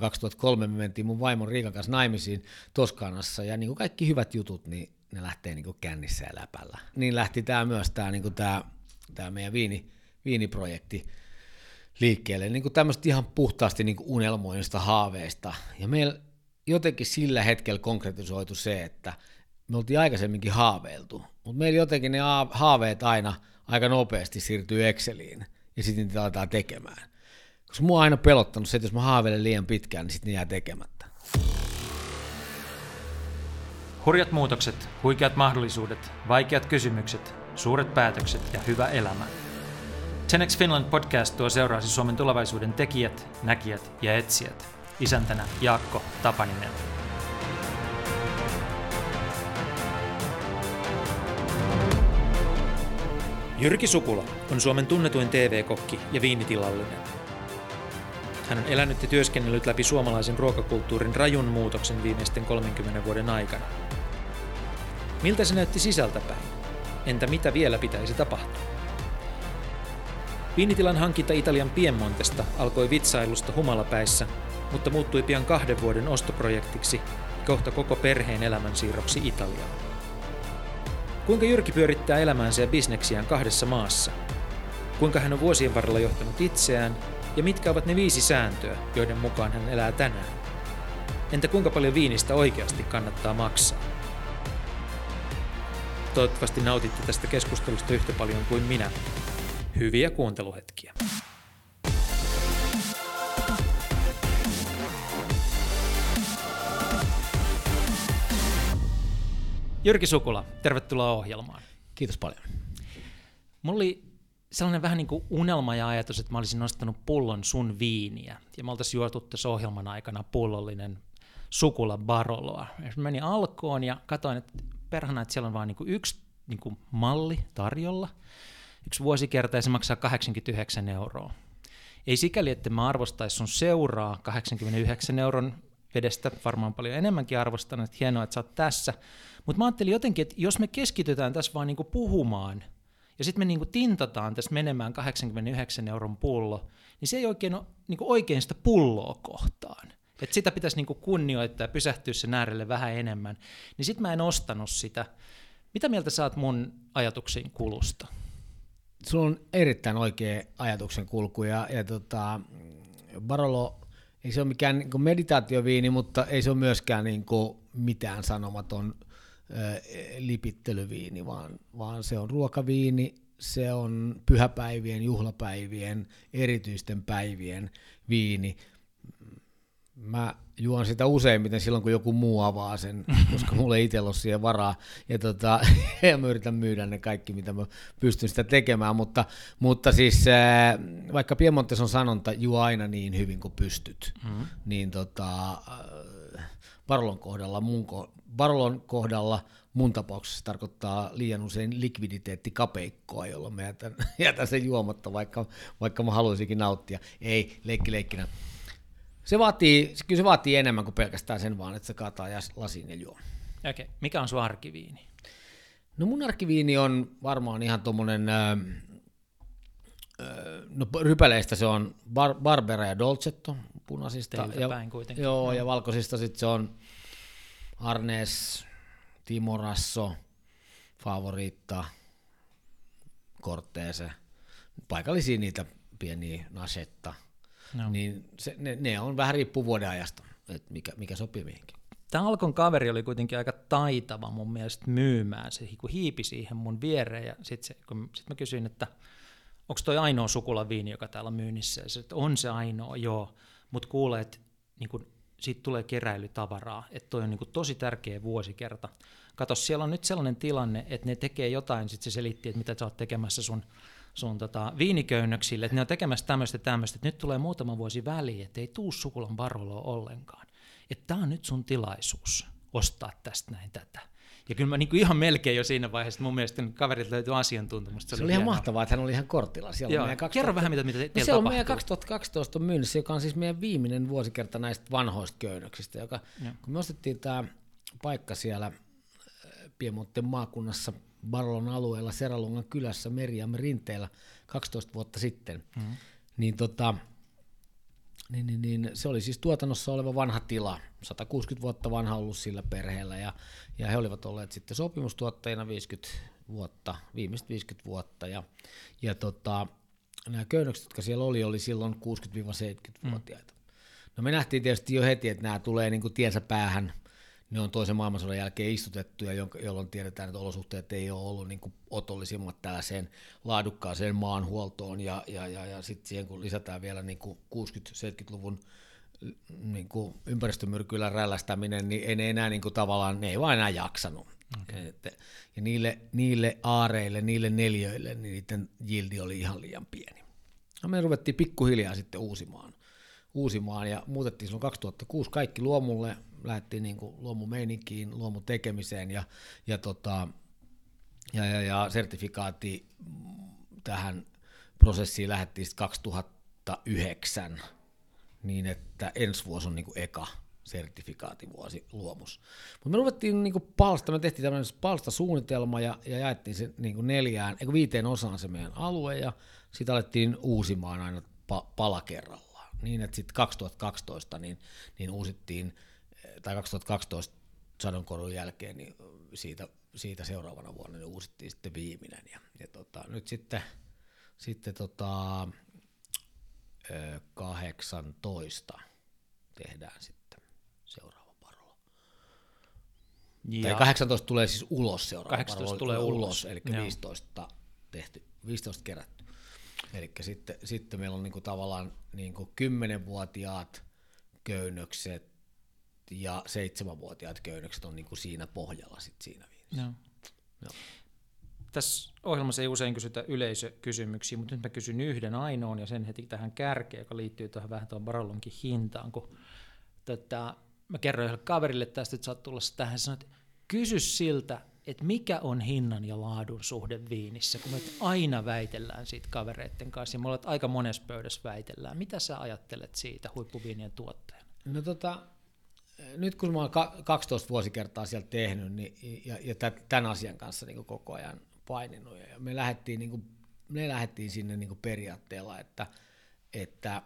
2003 me mentiin mun vaimon Riikan kanssa naimisiin Toskanassa ja niin kuin kaikki hyvät jutut, niin ne lähtee niin kuin kännissä ja läpällä. Niin lähti tämä myös tämä, niin kuin tämä, tämä meidän viini, viiniprojekti liikkeelle, niin kuin tämmöistä ihan puhtaasti niin kuin unelmoinnista haaveista. Ja meillä jotenkin sillä hetkellä konkretisoitu se, että me oltiin aikaisemminkin haaveiltu, mutta meillä jotenkin ne haaveet aina aika nopeasti siirtyy Exceliin ja sitten niitä aletaan tekemään. Koska mua on aina pelottanut se, että jos mä haaveilen liian pitkään, niin sitten ne jää tekemättä. Hurjat muutokset, huikeat mahdollisuudet, vaikeat kysymykset, suuret päätökset ja hyvä elämä. Tenex Finland podcast tuo seuraasi Suomen tulevaisuuden tekijät, näkijät ja etsijät. Isäntänä Jaakko Tapaninen. Jyrki Sukula on Suomen tunnetuin TV-kokki ja viinitilallinen. Hän on elänyt ja työskennellyt läpi suomalaisen ruokakulttuurin rajun muutoksen viimeisten 30 vuoden aikana. Miltä se näytti sisältäpäin? Entä mitä vielä pitäisi tapahtua? Viinitilan hankinta Italian Piemontesta alkoi vitsailusta humalapäissä, mutta muuttui pian kahden vuoden ostoprojektiksi kohta koko perheen elämänsiirroksi Italiaan. Kuinka Jyrki pyörittää elämäänsä ja bisneksiään kahdessa maassa? Kuinka hän on vuosien varrella johtanut itseään ja mitkä ovat ne viisi sääntöä, joiden mukaan hän elää tänään? Entä kuinka paljon viinistä oikeasti kannattaa maksaa? Toivottavasti nautitte tästä keskustelusta yhtä paljon kuin minä. Hyviä kuunteluhetkiä. Jyrki Sukula, tervetuloa ohjelmaan. Kiitos paljon. Mulla oli sellainen vähän niin kuin unelma ja ajatus, että mä olisin nostanut pullon sun viiniä. Ja me oltaisiin juotu tässä ohjelman aikana pullollinen Sukula Baroloa. Ja menin alkoon ja katsoin, että perhana, että siellä on vain niin yksi niin kuin malli tarjolla. Yksi vuosikerta ja se maksaa 89 euroa. Ei sikäli, että mä arvostaisi sun seuraa 89 euron vedestä, varmaan paljon enemmänkin arvostan, että hienoa, että sä oot tässä. Mutta mä ajattelin jotenkin, että jos me keskitytään tässä vaan niinku puhumaan, ja sitten me niinku tintataan tässä menemään 89 euron pullo, niin se ei oikein ole niinku oikein sitä pulloa kohtaan. Että sitä pitäisi niinku kunnioittaa ja pysähtyä sen äärelle vähän enemmän. Niin sitten mä en ostanut sitä. Mitä mieltä saat mun ajatuksiin kulusta? Sulla on erittäin oikea ajatuksen kulku ja, ja tota, Barolo ei se ole mikään niin meditaatioviini, mutta ei se ole myöskään niin mitään sanomaton lipittelyviini, vaan, vaan se on ruokaviini, se on pyhäpäivien, juhlapäivien, erityisten päivien viini. Mä juon sitä useimmiten silloin, kun joku muu avaa sen, koska mulla ei itsellä ole siihen varaa. Ja, tota, ja mä yritän myydä ne kaikki, mitä mä pystyn sitä tekemään. Mutta, mutta siis vaikka Piemontes on sanonta, juo aina niin hyvin kuin pystyt, mm-hmm. niin tota, Barlon kohdalla, mun, Barlon kohdalla mun tapauksessa tarkoittaa liian usein likviditeettikapeikkoa, jolloin mä jätän, jätän sen juomatta, vaikka, vaikka mä haluaisinkin nauttia. Ei, leikki leikkinä. Se vaatii, kyllä se vaatii enemmän kuin pelkästään sen vaan, että se kaataa lasiin ja juo. Okei, okay. mikä on sun arkiviini? No mun arkiviini on varmaan ihan tuommoinen, äh, no rypäleistä se on bar, Barbera ja Dolcetto, punaisista. Teiltä ja, päin kuitenkin. Joo, no. ja valkoisista sitten se on Arnes, Timorasso, Favoritta, Cortese, paikallisia niitä pieniä nasetta, no. niin se, ne, ne, on vähän riippuu vuoden ajasta, että mikä, mikä sopii mihinkin. Tämä Alkon kaveri oli kuitenkin aika taitava mun mielestä myymään. Se hiipi siihen mun viereen ja sitten sit mä kysyin, että onko toi ainoa sukulaviini, joka täällä on myynnissä? Ja se, että on se ainoa, joo. Mutta kuulee, että niin kun, siitä tulee keräilytavaraa, että toi on niin kun, tosi tärkeä vuosikerta. Kato, siellä on nyt sellainen tilanne, että ne tekee jotain, sitten se selitti, että mitä sä oot tekemässä sun sun tota, viiniköynnöksille, että ne on tekemässä tämmöistä tämmöistä, että nyt tulee muutama vuosi väliin, että ei tuu sukulan baroloa ollenkaan. Että tämä on nyt sun tilaisuus ostaa tästä näin tätä. Ja kyllä mä niin kuin ihan melkein jo siinä vaiheessa, mun mielestä kaverit löytyi asiantuntemusta. Se, se oli, ihan mahtavaa, että hän oli ihan kortilla. Siellä Joo, 2000... Kerro vähän, mitä, mitä te, no, Siellä on meidän 2012 myynnissä, joka on siis meidän viimeinen vuosikerta näistä vanhoista köynnöksistä, joka, kun me ostettiin tämä paikka siellä äh, Piemonten maakunnassa Barlon alueella Seralungan kylässä Meriam rinteellä 12 vuotta sitten, mm-hmm. niin tota, niin, niin, niin, se oli siis tuotannossa oleva vanha tila, 160 vuotta vanha ollut sillä perheellä, ja, ja he olivat olleet sitten sopimustuottajina 50 vuotta, viimeiset 50 vuotta, ja, ja tota, nämä köynnökset, jotka siellä oli, oli silloin 60-70-vuotiaita. Mm. No me nähtiin tietysti jo heti, että nämä tulee niin kuin tiensä päähän, ne on toisen maailmansodan jälkeen istutettuja, jolloin tiedetään, että olosuhteet ei ole ollut niin otollisimmat tällaiseen laadukkaaseen maanhuoltoon, ja, ja, ja, ja sitten siihen kun lisätään vielä niin kuin 60-70-luvun niin kuin ympäristömyrkyllä rällästäminen, niin ei ne enää niin kuin tavallaan, ne ei vaan enää jaksanut. Okay. Ja niille, niille aareille, niille neljöille, niin niiden jildi oli ihan liian pieni. No me ruvettiin pikkuhiljaa sitten uusimaan, uusimaan ja muutettiin silloin 2006 kaikki luomulle, lähdettiin niin kuin luomumeininkiin, luomutekemiseen ja, ja, tota, ja, ja, ja sertifikaatti tähän prosessiin lähdettiin 2009 niin, että ensi vuosi on niin kuin eka sertifikaativuosi luomus. Mutta me ruvettiin niin kuin palsta, me tehtiin tämmöinen palstasuunnitelma ja, ja jaettiin se niin kuin neljään, eikö viiteen osaan se meidän alue ja sitten alettiin uusimaan aina pa- pala kerrallaan. Niin, että sitten 2012 niin, niin uusittiin, tai 2012 sadonkorun jälkeen, niin siitä, siitä seuraavana vuonna niin uusittiin sitten viimeinen. Ja, ja tota, nyt sitten, sitten tota, 18 tehdään sitten seuraava Parola. Ja tai 18 tulee siis ulos seuraava 18 Parola, tulee ulos, ulos eli Joo. 15 tehty, 15 kerätty. Eli sitten, sitten meillä on niinku tavallaan niinku 10-vuotiaat köynnökset ja 7-vuotiaat köynnökset on niinku siinä pohjalla sit siinä viinissä. Joo. Joo. Tässä ohjelmassa ei usein kysytä yleisökysymyksiä, mutta nyt mä kysyn yhden ainoan ja sen heti tähän kärkeen, joka liittyy tuohon vähän tuon Barollonkin hintaan, kun tota, mä kerroin yhdelle kaverille tästä, että sä oot tulossa tähän, sanoin, että kysy siltä, että mikä on hinnan ja laadun suhde viinissä, kun me aina väitellään siitä kavereiden kanssa, ja me ollaan aika monessa pöydässä väitellään. Mitä sä ajattelet siitä huippuviinien tuottajana? No tota, nyt kun mä oon 12 vuosikertaa siellä tehnyt niin, ja, ja tämän asian kanssa niin koko ajan paininut, ja me lähdettiin, niin kuin, me lähdettiin sinne niin periaatteella, että, että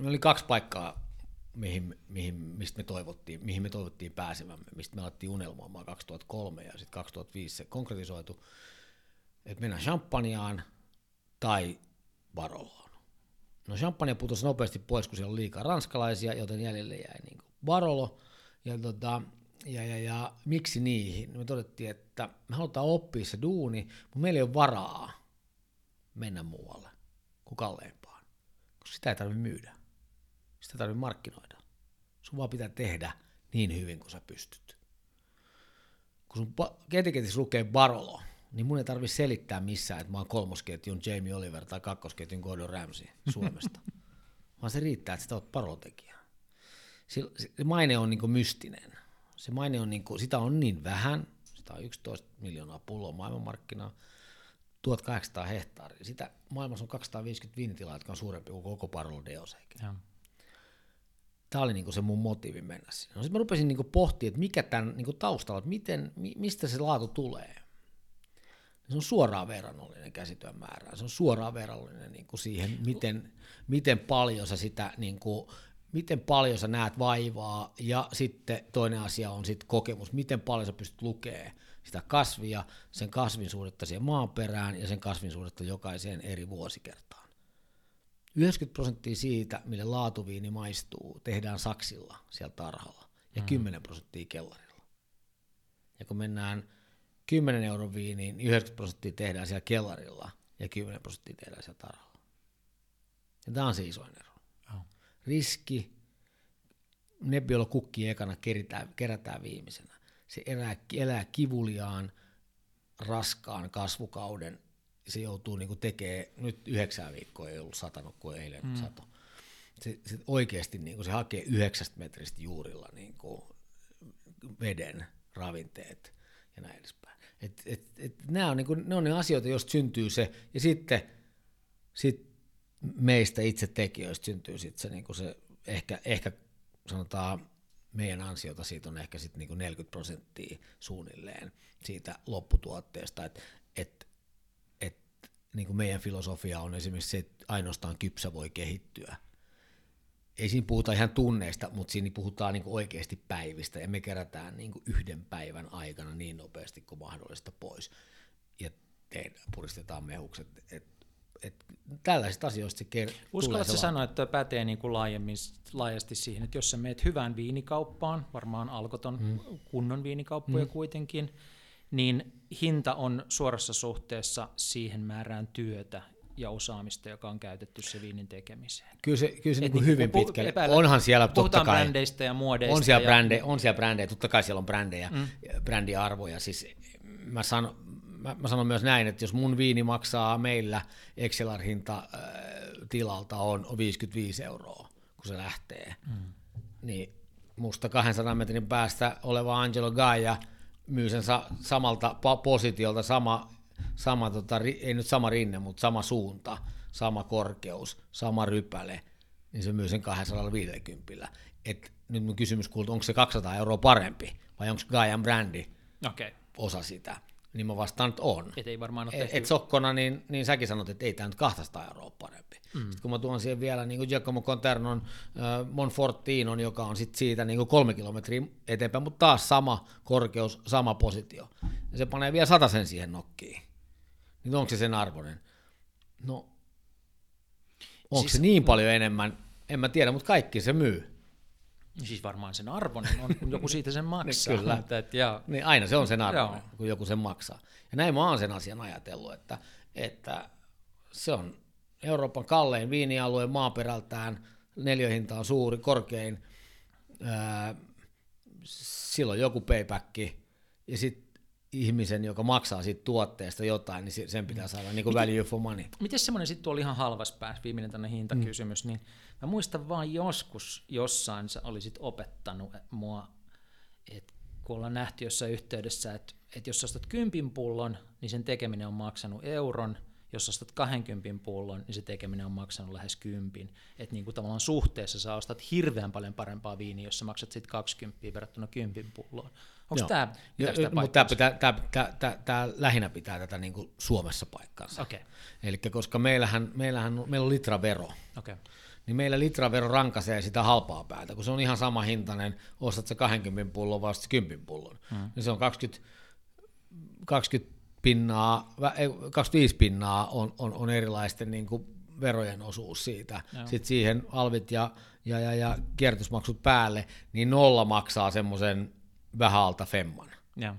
me oli kaksi paikkaa mihin, mihin, mistä me toivottiin, mihin me toivottiin pääsemämme, mistä me alettiin unelmoimaan 2003 ja sitten 2005 se konkretisoitu, että mennään Champagneaan tai Baroloon. No Champagne putosi nopeasti pois, kun siellä oli liikaa ranskalaisia, joten jäljelle jäi niin Barolo. Ja, tota, ja, ja, ja, miksi niihin? Me todettiin, että me halutaan oppia se duuni, mutta meillä ei ole varaa mennä muualle kuin kalleimpaan, koska sitä ei tarvitse myydä. Sitä tarvitse markkinoida. Sun vaan pitää tehdä niin hyvin kuin sä pystyt. Kun sun etiketissä lukee Barolo, niin mun ei tarvi selittää missään, että mä oon kolmosketjun Jamie Oliver tai kakkosketjun Gordon Ramsay Suomesta. vaan se riittää, että sä oot Barolo-tekijä. Se, se maine on niin mystinen. Se maine on, niin kuin, sitä on niin vähän, sitä on 11 miljoonaa pulloa maailmanmarkkinaa, 1800 hehtaaria. Sitä maailmassa on 250 viinitilaa, jotka on suurempi kuin koko Barolo Deoseikin tämä oli niinku se mun motiivi mennä sinne. No sitten mä rupesin niinku pohtimaan, että mikä tämän niinku taustalla, että miten, mistä se laatu tulee. Se on suoraan verrannollinen käsityön määrään. Se on suoraan verrannollinen niinku siihen, miten, miten paljon sä sitä niinku, miten paljon sä näet vaivaa, ja sitten toinen asia on sitten kokemus, miten paljon sä pystyt lukemaan sitä kasvia, sen kasvin suhdetta siihen maaperään ja sen kasvin suhdetta jokaiseen eri vuosikertaan. 90 prosenttia siitä, mille laatuviini maistuu, tehdään saksilla siellä tarhalla ja mm. 10 prosenttia kellarilla. Ja kun mennään 10 euron viiniin, niin 90 prosenttia tehdään siellä kellarilla ja 10 prosenttia tehdään siellä tarhalla. Ja tämä on se isoin ero. Riski, Nebbiolo kukki ekana kerätään, kerätään viimeisenä. Se elää, elää kivuliaan, raskaan kasvukauden se joutuu niin tekemään, nyt yhdeksän viikkoa ei ollut satanut kuin eilen mm. sato. Se, se oikeasti niin se hakee yhdeksästä metristä juurilla niin kuin veden, ravinteet ja näin edespäin. Et, et, et, nämä on, niin kuin, ne on ne asioita, joista syntyy se, ja sitten sit meistä itse tekijöistä syntyy sitten se, niin kuin se ehkä, ehkä sanotaan meidän ansiota siitä on ehkä sitten niin 40 prosenttia suunnilleen siitä lopputuotteesta, että et niin kuin meidän filosofia on esimerkiksi se, että ainoastaan kypsä voi kehittyä. ei siinä puhuta ihan tunneista, mutta siinä puhutaan niin oikeasti päivistä, ja me kerätään niin yhden päivän aikana niin nopeasti kuin mahdollista pois, ja tehdään, puristetaan mehukset. Et, et, tällaisista asioista se ker- Uskallatko sanoa, että tuo pätee niin kuin laajemmin, laajasti siihen, että jos sä meet hyvään viinikauppaan, varmaan alkoton hmm. kunnon viinikauppoja hmm. kuitenkin, niin hinta on suorassa suhteessa siihen määrään työtä, ja osaamista, joka on käytetty se viinin tekemiseen. Kyllä se, kyllä se niin kuin hyvin pitkälle. Epäillä, Onhan siellä totta kai. brändeistä ja muodeista. On siellä, ja... brände, on siellä brändejä, totta kai siellä on brändejä, mm. brändiarvoja. Siis mä, sanon, mä, mä sanon myös näin, että jos mun viini maksaa meillä Excelar-hinta äh, tilalta on, on 55 euroa, kun se lähtee, mm. niin musta 200 metrin päästä oleva Angelo Gaia myy sen sa- samalta positiolta sama sama, tota, ei nyt sama rinne, mutta sama suunta, sama korkeus, sama rypäle, niin se myy sen 250. Et nyt mun kysymys kuuluu, onko se 200 euroa parempi vai onko Gaian brändi okay. osa sitä? Niin mä vastaan, että on. Et ei varmaan ole et, et sokkona, niin, niin säkin sanot, että ei tämä nyt 200 euroa parempi. Mm. Sitten kun mä tuon siihen vielä niin kuin Giacomo Conternon äh, Monfortinon, joka on sit siitä niin kuin kolme kilometriä eteenpäin, mutta taas sama korkeus, sama positio. Ja se panee vielä sen siihen nokkiin niin onko se sen arvoinen? No, onko siis, se niin paljon enemmän? En mä tiedä, mutta kaikki se myy. Siis varmaan sen arvoinen on, kun joku siitä sen maksaa. niin, kyllä. Että, että, joo. Niin aina se on sen arvoinen, joo. kun joku sen maksaa. Ja näin mä oon sen asian ajatellut, että, että se on Euroopan kallein viinialue maaperältään, neljöhinta on suuri, korkein, ää, silloin joku payback, ja sitten ihmisen, joka maksaa siitä tuotteesta jotain, niin sen pitää saada niin kuin value for money. Miten semmoinen sitten oli ihan halvas pääs, viimeinen tänne hintakysymys, mm. niin mä muistan vaan joskus jossain sä olisit opettanut mua, että kun ollaan nähty jossain yhteydessä, että, että jos ostat kympin pullon, niin sen tekeminen on maksanut euron, jos ostat 20 pullon, niin se tekeminen on maksanut lähes kympin. Että niin kuin tavallaan suhteessa sä ostat hirveän paljon parempaa viiniä, jos sä maksat sitten 20 verrattuna kympin pulloon. Onko tämä, mutta tämä, tämä, tämä, tämä, tämä, lähinnä pitää tätä niin kuin Suomessa paikkansa. Okay. Eli koska meillähän, meillähän meillä on litravero, okay. Niin meillä litravero rankaisee sitä halpaa päätä, kun se on ihan sama hintainen, ostat se 20 pullon vai 10 pullon. Hmm. Niin se on 20, 20 pinnaa, 25 pinnaa on, on, on erilaisten niin kuin verojen osuus siitä. Joo. Sitten siihen alvit ja, ja, ja, ja kierrätysmaksut päälle, niin nolla maksaa semmoisen vähän alta femman ja.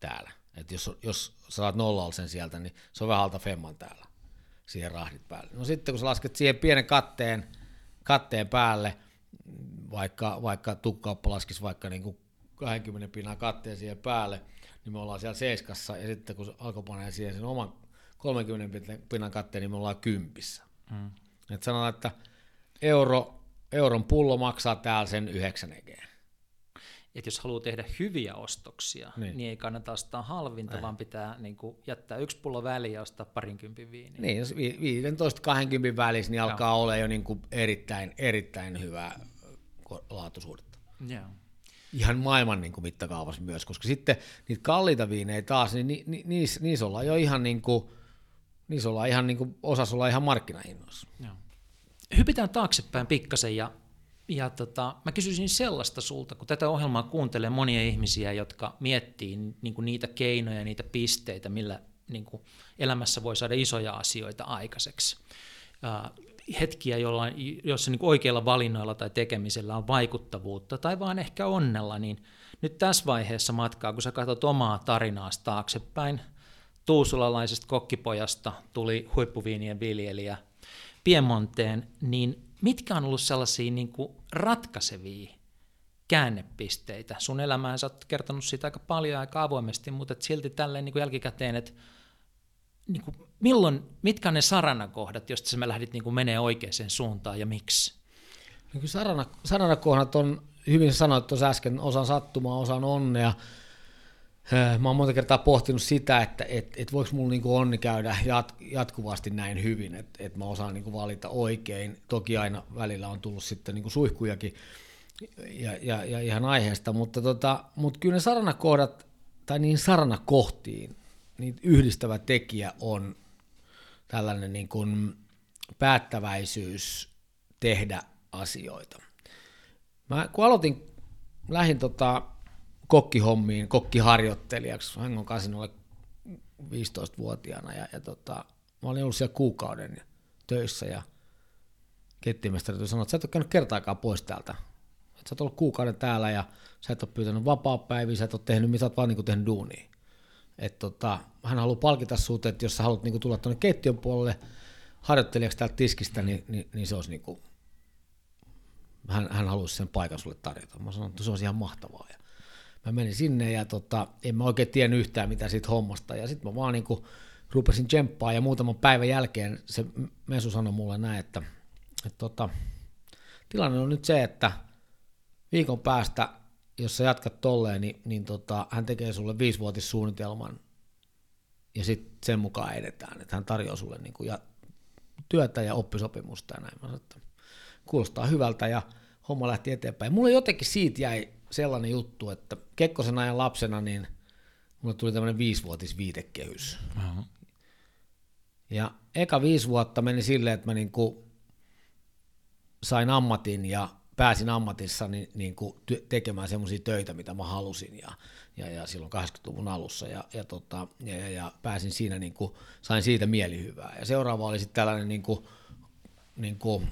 täällä. Et jos, jos saat nollalla sen sieltä, niin se on vähän alta femman täällä siihen rahdit päälle. No sitten kun sä lasket siihen pienen katteen, katteen päälle, vaikka, vaikka tukkauppa laskisi vaikka niin kuin 20 pinnan katteen siihen päälle, niin me ollaan siellä seiskassa, ja sitten kun alkoi panee siihen sen oman 30 pinnan katteen, niin me ollaan kympissä. Mm. Et sanotaan, että euro, euron pullo maksaa täällä sen 9 egeä että jos haluaa tehdä hyviä ostoksia, niin, niin ei kannata ostaa halvinta, ei. vaan pitää niin kuin, jättää yksi pullo väliin ja ostaa parinkympin viiniä. Niin, jos 15-20 välissä, niin alkaa olla jo niin kuin erittäin, erittäin hyvää laatuisuudetta. Joo. Ihan maailman niin kuin mittakaavassa myös, koska sitten niitä kalliita viinejä taas, niin ni, ni, niissä, niissä ollaan jo ihan niin kuin, niissä ollaan ihan niin kuin, osassa ollaan ihan markkinahinnoissa. Joo. Hypitään taaksepäin pikkasen ja ja tota, mä kysyisin sellaista sulta, kun tätä ohjelmaa kuuntelee monia ihmisiä, jotka miettii niin kuin niitä keinoja, niitä pisteitä, millä niin kuin elämässä voi saada isoja asioita aikaiseksi. Äh, hetkiä, jolla, jossa niin kuin oikeilla valinnoilla tai tekemisellä on vaikuttavuutta tai vaan ehkä onnella, niin nyt tässä vaiheessa matkaa, kun sä katsot omaa tarinaa taaksepäin, tuusulalaisesta kokkipojasta tuli huippuviinien viljelijä Piemonteen, niin mitkä on ollut sellaisia niin kuin ratkaisevia käännepisteitä? Sun elämään sä oot kertonut siitä aika paljon aika avoimesti, mutta et silti tälleen niin kuin jälkikäteen, että niin kuin, milloin, mitkä on ne saranakohdat, joista sä lähdit niin kuin menee oikeaan suuntaan ja miksi? No saranakohdat on, hyvin sanoit tuossa äsken, osa sattumaa, osa onnea, mä oon monta kertaa pohtinut sitä, että et, et voiko mulla niinku onni käydä jat, jatkuvasti näin hyvin, että et mä osaan niinku valita oikein. Toki aina välillä on tullut sitten niinku suihkujakin ja, ja, ja ihan aiheesta, mutta, tota, mutta kyllä ne saranakohdat, tai niin saranakohtiin, niin yhdistävä tekijä on tällainen niin kuin päättäväisyys tehdä asioita. Mä kun aloitin, lähdin tota kokkihommiin, kokkiharjoittelijaksi Hangon kasinolle 15-vuotiaana ja, ja tota, mä olin ollut siellä kuukauden töissä ja kettimestari sanoi, että sä et ole käynyt kertaakaan pois täältä. Että sä oot ollut kuukauden täällä ja sä et ole pyytänyt vapaa-päiviä, sä et ole tehnyt, mitä sä oot vaan niin tehnyt duunia. Et tota, hän haluaa palkita sut, että jos sä haluat niin tulla tuonne keittiön puolelle harjoittelijaksi täältä tiskistä, niin, niin, niin se olisi niin kuin, hän, hän haluaisi sen paikan sulle tarjota. Mä sanoin, että se olisi ihan mahtavaa. Ja mä menin sinne ja tota, en mä oikein tiennyt yhtään mitä siitä hommasta. Ja sitten mä vaan niin kuin rupesin tsemppaa ja muutaman päivän jälkeen se Mesu sanoi mulle näin, että, että tota, tilanne on nyt se, että viikon päästä, jos sä jatkat tolleen, niin, niin tota, hän tekee sulle viisivuotissuunnitelman ja sitten sen mukaan edetään, että hän tarjoaa sulle niin kuin ja, työtä ja oppisopimusta ja näin. Mä sanoin, että kuulostaa hyvältä ja homma lähti eteenpäin. Mulle jotenkin siitä jäi sellainen juttu, että Kekkosen ajan lapsena niin mulle tuli tämmöinen viisivuotis viitekehys. Uh-huh. Ja eka viisi vuotta meni silleen, että mä niin kuin sain ammatin ja pääsin ammatissa niin, niin kuin tekemään semmoisia töitä, mitä mä halusin ja, ja, ja silloin 80-luvun alussa ja, ja, tota, ja, ja, ja pääsin siinä, niin kuin, sain siitä mielihyvää. Ja seuraava oli sitten tällainen niin kuin, niin kuin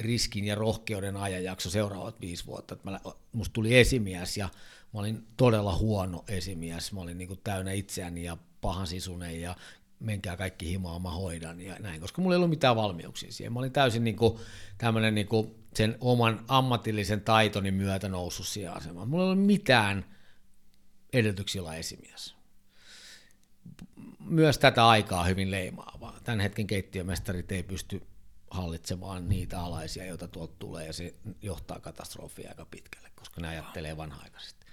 riskin ja rohkeuden ajanjakso seuraavat viisi vuotta. Mä, musta tuli esimies ja mä olin todella huono esimies. Mä olin niin kuin täynnä itseäni ja pahan sisunen ja menkää kaikki himaa, mä hoidan ja näin, koska mulla ei ollut mitään valmiuksia siihen. Mä olin täysin niin kuin, tämmöinen niin kuin sen oman ammatillisen taitoni myötä noussut siihen asemaan. Mulla ei ollut mitään edellytyksiä olla esimies. Myös tätä aikaa hyvin leimaavaa. Tämän hetken keittiömestarit ei pysty hallitsemaan niitä alaisia, joita tuolta tulee, ja se johtaa katastrofiin aika pitkälle, koska ne ajattelee vanha-aikaisesti.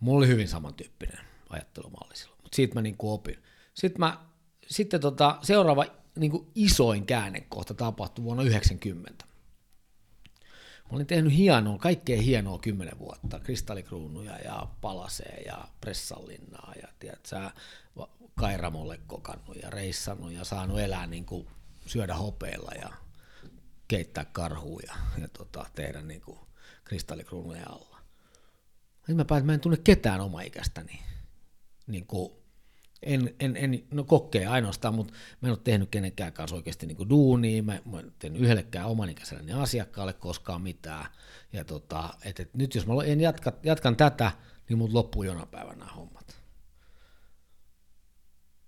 Mulla oli hyvin samantyyppinen ajattelumalli silloin, mutta siitä mä niin opin. Sitten, mä, sitten tota, seuraava niin isoin käännekohta tapahtui vuonna 90. Mä olin tehnyt hienoa, kaikkea hienoa kymmenen vuotta, kristallikruunuja ja palasee ja pressallinnaa ja tiedät, sä, Kairamolle kokannut ja reissannut ja saanut elää niin kuin syödä hopeilla ja keittää karhuja ja tota, tehdä niin kuin kristallikruunuja alla. Sitten mä päätin, että mä en tunne ketään oma ikästäni. Niin kuin en, en, en, no kokkee ainoastaan, mutta mä en ole tehnyt kenenkään kanssa oikeasti niin duunia, mä, mä en tehnyt yhdellekään omanikäiselle asiakkaalle koskaan mitään. Ja tota, et, et nyt jos mä en jatka, jatkan tätä, niin mut loppuu jonain päivänä hommat.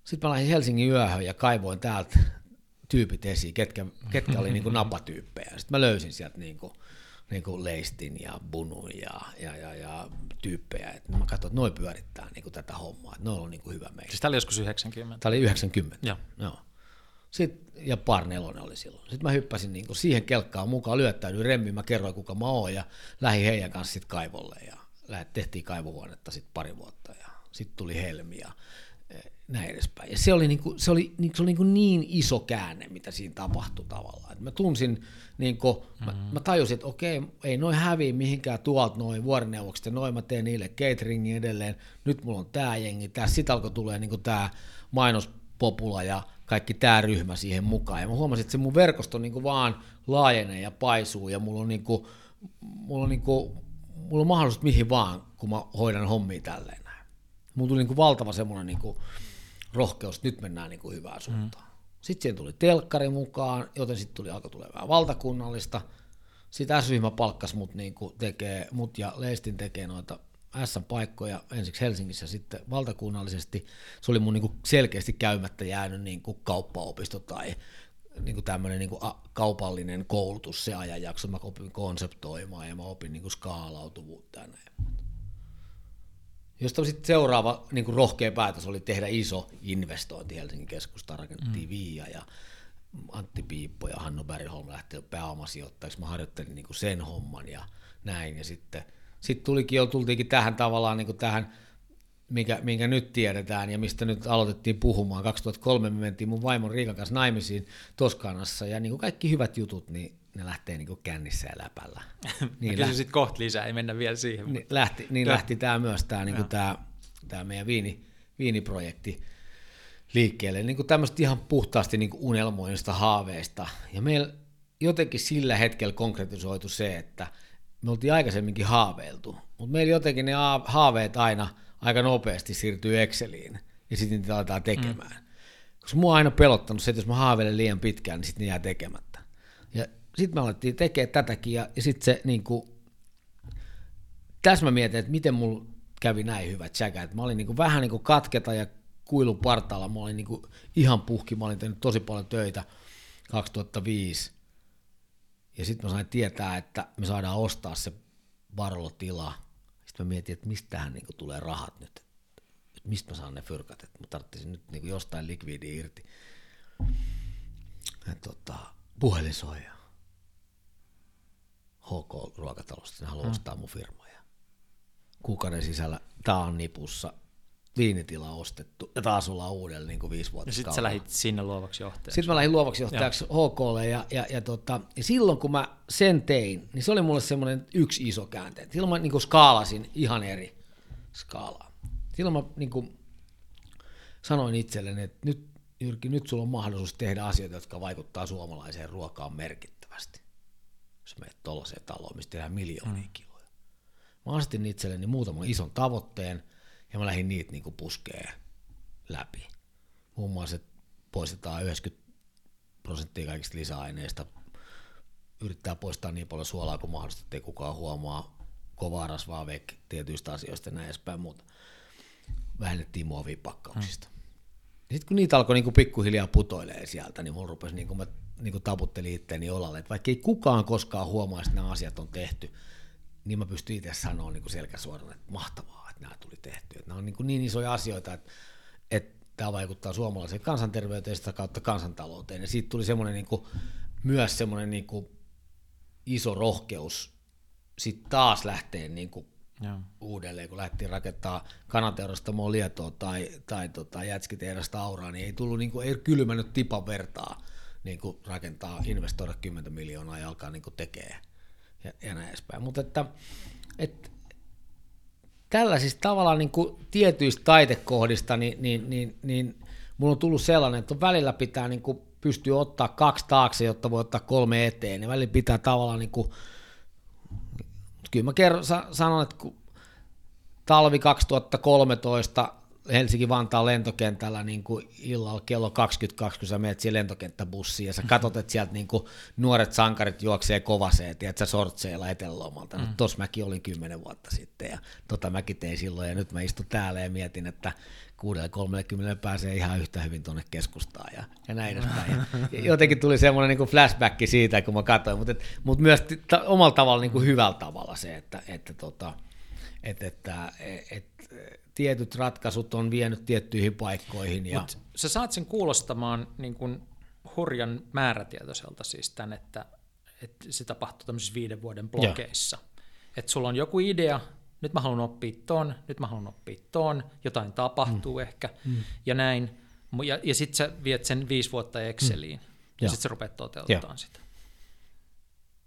Sitten mä lähdin Helsingin yöhön ja kaivoin täältä tyypit esiin, ketkä, ketkä oli niin kuin napatyyppejä. Sitten mä löysin sieltä niin kuin, niin kuin Leistin ja Bunun ja, ja, ja, ja tyyppejä. Et mä katsoin, että noin pyörittää niin kuin tätä hommaa, että noilla on niin kuin hyvä meistä. Siis tämä oli joskus 90? Tämä oli 90, Joo. joo. Sitten, ja par nelonen oli silloin. Sitten mä hyppäsin niin kuin siihen kelkkaan mukaan, lyöttäydyin remmiin, mä kerroin kuka mä oon ja lähdin heidän kanssa sitten kaivolle ja tehtiin kaivohuonetta sitten pari vuotta ja sitten tuli Helmi ja näin edespäin. Ja se oli, niin kuin, se oli, niin, se oli niin, kuin niin iso käänne, mitä siinä tapahtui tavallaan. Et mä tunsin, niin kuin, mm-hmm. mä, mä tajusin, että okei, ei noin häviä mihinkään tuolta noin vuorineuvokset, ja noin mä teen niille cateringin edelleen, nyt mulla on tämä jengi, tässä sitten alkoi tulee niin tämä mainospopula ja kaikki tämä ryhmä siihen mukaan. Ja mä huomasin, että se mun verkosto niin kuin vaan laajenee ja paisuu, ja mulla on, niin kuin, mulla on, niin kuin, mulla on mahdollisuus mihin vaan, kun mä hoidan hommia tälleen. Mulla tuli niin kuin valtava semmoinen niin kuin, rohkeus, että nyt mennään niin kuin hyvään suuntaan. Mm. Sitten siihen tuli telkkari mukaan, joten sitten tuli alkoi tulee vähän valtakunnallista. Sitten S-ryhmä palkkasi mut, niin kuin tekee, mut ja Leistin tekee noita S-paikkoja ensiksi Helsingissä sitten valtakunnallisesti. Se oli mun niin kuin selkeästi käymättä jäänyt niin kuin kauppaopisto tai niin kuin tämmöinen niin kuin kaupallinen koulutus se ajanjakso. Mä opin konseptoimaan ja mä opin niin kuin skaalautuvuutta ja näin. Josta sitten seuraava niin kuin rohkea päätös oli tehdä iso investointi Helsingin keskustaan, rakennettiin mm. Viia ja Antti Piippo ja Hannu Bergholm lähti pääomasijoittajiksi. Mä harjoittelin niin kuin sen homman ja näin. Ja sitten sit tulikin jo, tultiinkin tähän tavallaan niin kuin tähän, minkä, minkä nyt tiedetään ja mistä nyt aloitettiin puhumaan. 2003 me mentiin mun vaimon Riikan kanssa naimisiin Toskanassa ja niin kuin kaikki hyvät jutut, niin ne lähtee niin kännissä ja läpällä. Niin lähti, sitten kohta lisää, ei mennä vielä siihen. Niin lähti, niin lähti tämä myös tämä, niin meidän viini, viiniprojekti liikkeelle. Niin tämmöistä ihan puhtaasti niin unelmoinnista haaveista. Ja meillä jotenkin sillä hetkellä konkretisoitu se, että me oltiin aikaisemminkin haaveiltu, mutta meillä jotenkin ne haaveet aina aika nopeasti siirtyy Exceliin ja sitten niitä aletaan tekemään. Mm. Koska mua on aina pelottanut se, että jos mä haaveilen liian pitkään, niin sitten ne jää tekemättä. Ja sitten me alettiin tekemään tätäkin ja, ja sitten se niin kuin, tässä mä mietin, että miten mulla kävi näin hyvät säkät. Mä olin niin kuin, vähän niin kuin katketa ja kuilun partaalla, mä olin niin kuin, ihan puhki, mä olin tehnyt tosi paljon töitä 2005 ja sitten mä sain tietää, että me saadaan ostaa se Barolo-tila. Sitten mä mietin, että mistähän niin tulee rahat nyt. Että mistä mä saan ne fyrkat, että mä tarvitsin nyt niin jostain likviidi irti. Ja tota, puhelin soi HK-ruokatalosta, ne haluaa mm. ostaa mun firmaa. Ja kuukauden sisällä tää on nipussa, viinitila ostettu ja taas ollaan uudella niin kuin viisi vuotta. Ja sitten sä lähdit sinne luovaksi johtajaksi. Sitten mä lähdin luovaksi johtajaksi Joo. HKlle ja, ja, ja, tota, ja silloin kun mä sen tein, niin se oli mulle semmoinen yksi iso käänte. Silloin mä niin kuin skaalasin ihan eri skaalaa. Silloin mä niin kuin sanoin itselleni, että nyt Jyrki, nyt sulla on mahdollisuus tehdä asioita, jotka vaikuttaa suomalaiseen ruokaan merkittävästi. Jos menet tuollaiseen taloon, mistä tehdään miljoonia mm. kiloja. Mä asetin itselleni muutaman ison tavoitteen – ja mä lähdin niitä niin puskee läpi. Muun muassa, että poistetaan 90 prosenttia kaikista lisäaineista, yrittää poistaa niin paljon suolaa kuin mahdollista, ettei kukaan huomaa kovaa rasvaa vek tietyistä asioista ja näin edespäin, mutta vähennettiin muovipakkauksista. Hmm. Sitten kun niitä alkoi niin pikkuhiljaa putoilee sieltä, niin mun rupesi, niin kuin mä niin kuin taputtelin itteeni olalle, että vaikka ei kukaan koskaan huomaa, että nämä asiat on tehty, niin mä pystyn itse sanoa niin kuin selkäsuorana, että mahtavaa nämä tuli tehty. Että nämä on niin, kuin niin isoja asioita, että, että tämä vaikuttaa suomalaiseen kansanterveyteen sitä kautta kansantalouteen. Ja siitä tuli semmoinen niin kuin, myös semmoinen niin kuin iso rohkeus sitten taas lähteä niin kuin ja. uudelleen, kun lähdettiin rakentaa kanateurastamoa Lietoa tai, tai tota, jätskitehdasta Auraa, niin ei tullut, niin kuin, ei kylmännyt tipan vertaa niin kuin rakentaa, investoida 10 miljoonaa ja alkaa niin kuin tekee ja, ja näin edespäin. Mutta että, että tällaisista tavallaan niin kuin tietyistä taitekohdista, niin, niin, niin, niin mulla on tullut sellainen, että välillä pitää niin kuin pystyä ottaa kaksi taakse, jotta voi ottaa kolme eteen, ja välillä pitää tavallaan niin kuin, kyllä mä kerron, sanon, että kun talvi 2013 Helsinki-Vantaan lentokentällä niin kuin illalla kello 22, kun sä menet siihen lentokenttäbussiin ja sä katsot, että sieltä niin kuin nuoret sankarit juoksee kovaseen, että sä sortseilla etelälomalta. Mm. Tuossa mäkin olin kymmenen vuotta sitten ja tota mäkin tein silloin ja nyt mä istun täällä ja mietin, että 6.30 pääsee ihan yhtä hyvin tuonne keskustaan ja, ja näin edespäin. Ja jotenkin tuli semmoinen niin kuin flashback siitä, kun mä katsoin, mutta, et, mutta myös t- omalla tavalla niin kuin hyvällä tavalla se, että, että, tota, että, että, että tietyt ratkaisut on vienyt tiettyihin paikkoihin. Ja... Mut sä saat sen kuulostamaan niin kuin hurjan määrätietoiselta siis tämän, että, että se tapahtuu tämmöisissä viiden vuoden blokeissa. Että sulla on joku idea, nyt mä haluan oppia ton, nyt mä haluan oppia ton, jotain tapahtuu mm. ehkä, mm. ja näin. Ja, ja sitten sä viet sen viisi vuotta Exceliin, mm. ja sitten sä rupeat toteuttamaan sitä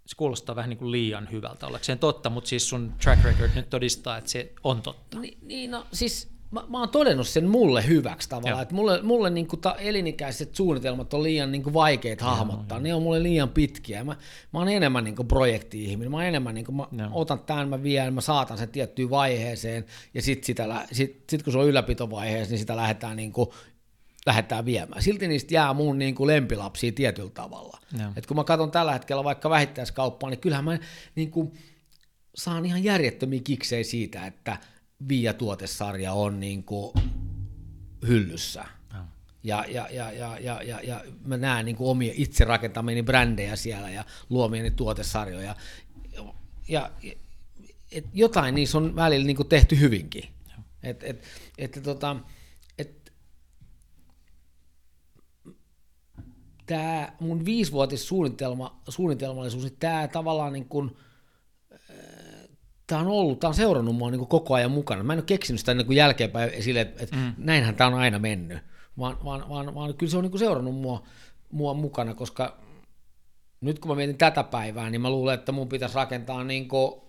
se kuulostaa vähän niin kuin liian hyvältä ollakseen totta, mutta siis sun track record nyt todistaa, että se on totta. Niin, niin no siis mä, mä oon todennut sen mulle hyväksi tavallaan, että mulle, mulle niin kuin ta, elinikäiset suunnitelmat on liian niin kuin vaikeita hahmottaa, ne on mulle liian pitkiä. Mä, mä oon enemmän niin kuin projekti-ihminen, mä oon enemmän niin kuin, mä ja. otan tämän, mä vien, mä saatan sen tiettyyn vaiheeseen, ja sitten sit, sit, kun se on ylläpitovaiheessa, niin sitä lähdetään niin kuin lähdetään viemään. Silti niistä jää mun niin kuin lempilapsia tietyllä tavalla. Et kun mä katson tällä hetkellä vaikka vähittäiskauppaa, niin kyllähän mä niin kuin saan ihan järjettömiä kiksejä siitä, että Via-tuotesarja on niin kuin hyllyssä. Ja, ja, ja, ja, ja, ja, ja mä näen niin kuin omia itse rakentamieni brändejä siellä ja luomieni tuotesarjoja. Ja, et jotain niissä on välillä niin kuin tehty hyvinkin. Et, et, et, tota, tämä mun viisivuotissuunnitelma, suunnitelmallisuus, niin tämä tavallaan niin kuin, tämä on ollut, tämä on seurannut mua niin kuin koko ajan mukana. Mä en ole keksinyt sitä niin kuin jälkeenpäin sille, että, että mm. näinhän tämä on aina mennyt, vaan, vaan, vaan, vaan kyllä se on niin kuin seurannut mua, mua mukana, koska nyt kun mä mietin tätä päivää, niin mä luulen, että mun pitäisi rakentaa niin kuin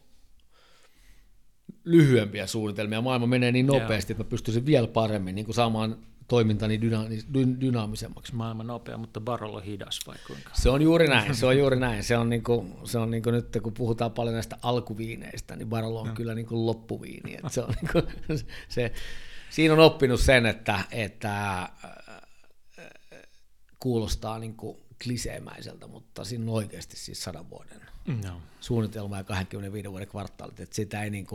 lyhyempiä suunnitelmia. Maailma menee niin nopeasti, yeah. että mä pystyisin vielä paremmin niin kuin saamaan toimintani dyna- dy- dynaamisemmaksi. Maailman nopea, mutta Barolo hidas vai kuinka? Se on juuri näin, se on juuri näin. Se on, niin kuin, se on niin kuin nyt, kun puhutaan paljon näistä alkuviineistä, niin Barolo on no. kyllä niin kuin loppuviini. Että se on niin kuin, se, siinä on oppinut sen, että, että äh, kuulostaa niin kuin kliseemäiseltä, mutta siinä on oikeasti siis sadan vuoden no. suunnitelma ja 25 vuoden kvartaalit, että sitä ei niin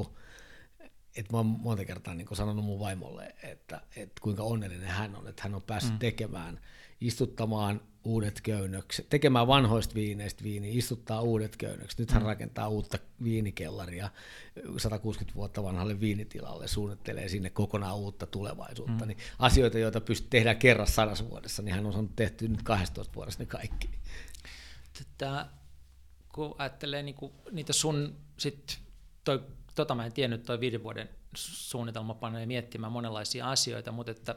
että mä oon monta kertaa niin sanonut mun vaimolle, että, että kuinka onnellinen hän on, että hän on päässyt mm. tekemään, istuttamaan uudet köynnökset, tekemään vanhoista viineistä viini, istuttaa uudet köynnökset. Nyt hän mm. rakentaa uutta viinikellaria 160 vuotta vanhalle viinitilalle, suunnittelee sinne kokonaan uutta tulevaisuutta. Mm. Niin asioita, joita pystyt tehdä kerran sadassa vuodessa, niin hän on saanut tehty nyt 12 vuodessa ne kaikki. Tätä, kun ajattelee niin kuin, niitä sun sit toi tota mä en tiennyt, toi viiden vuoden suunnitelma panee miettimään monenlaisia asioita, mutta että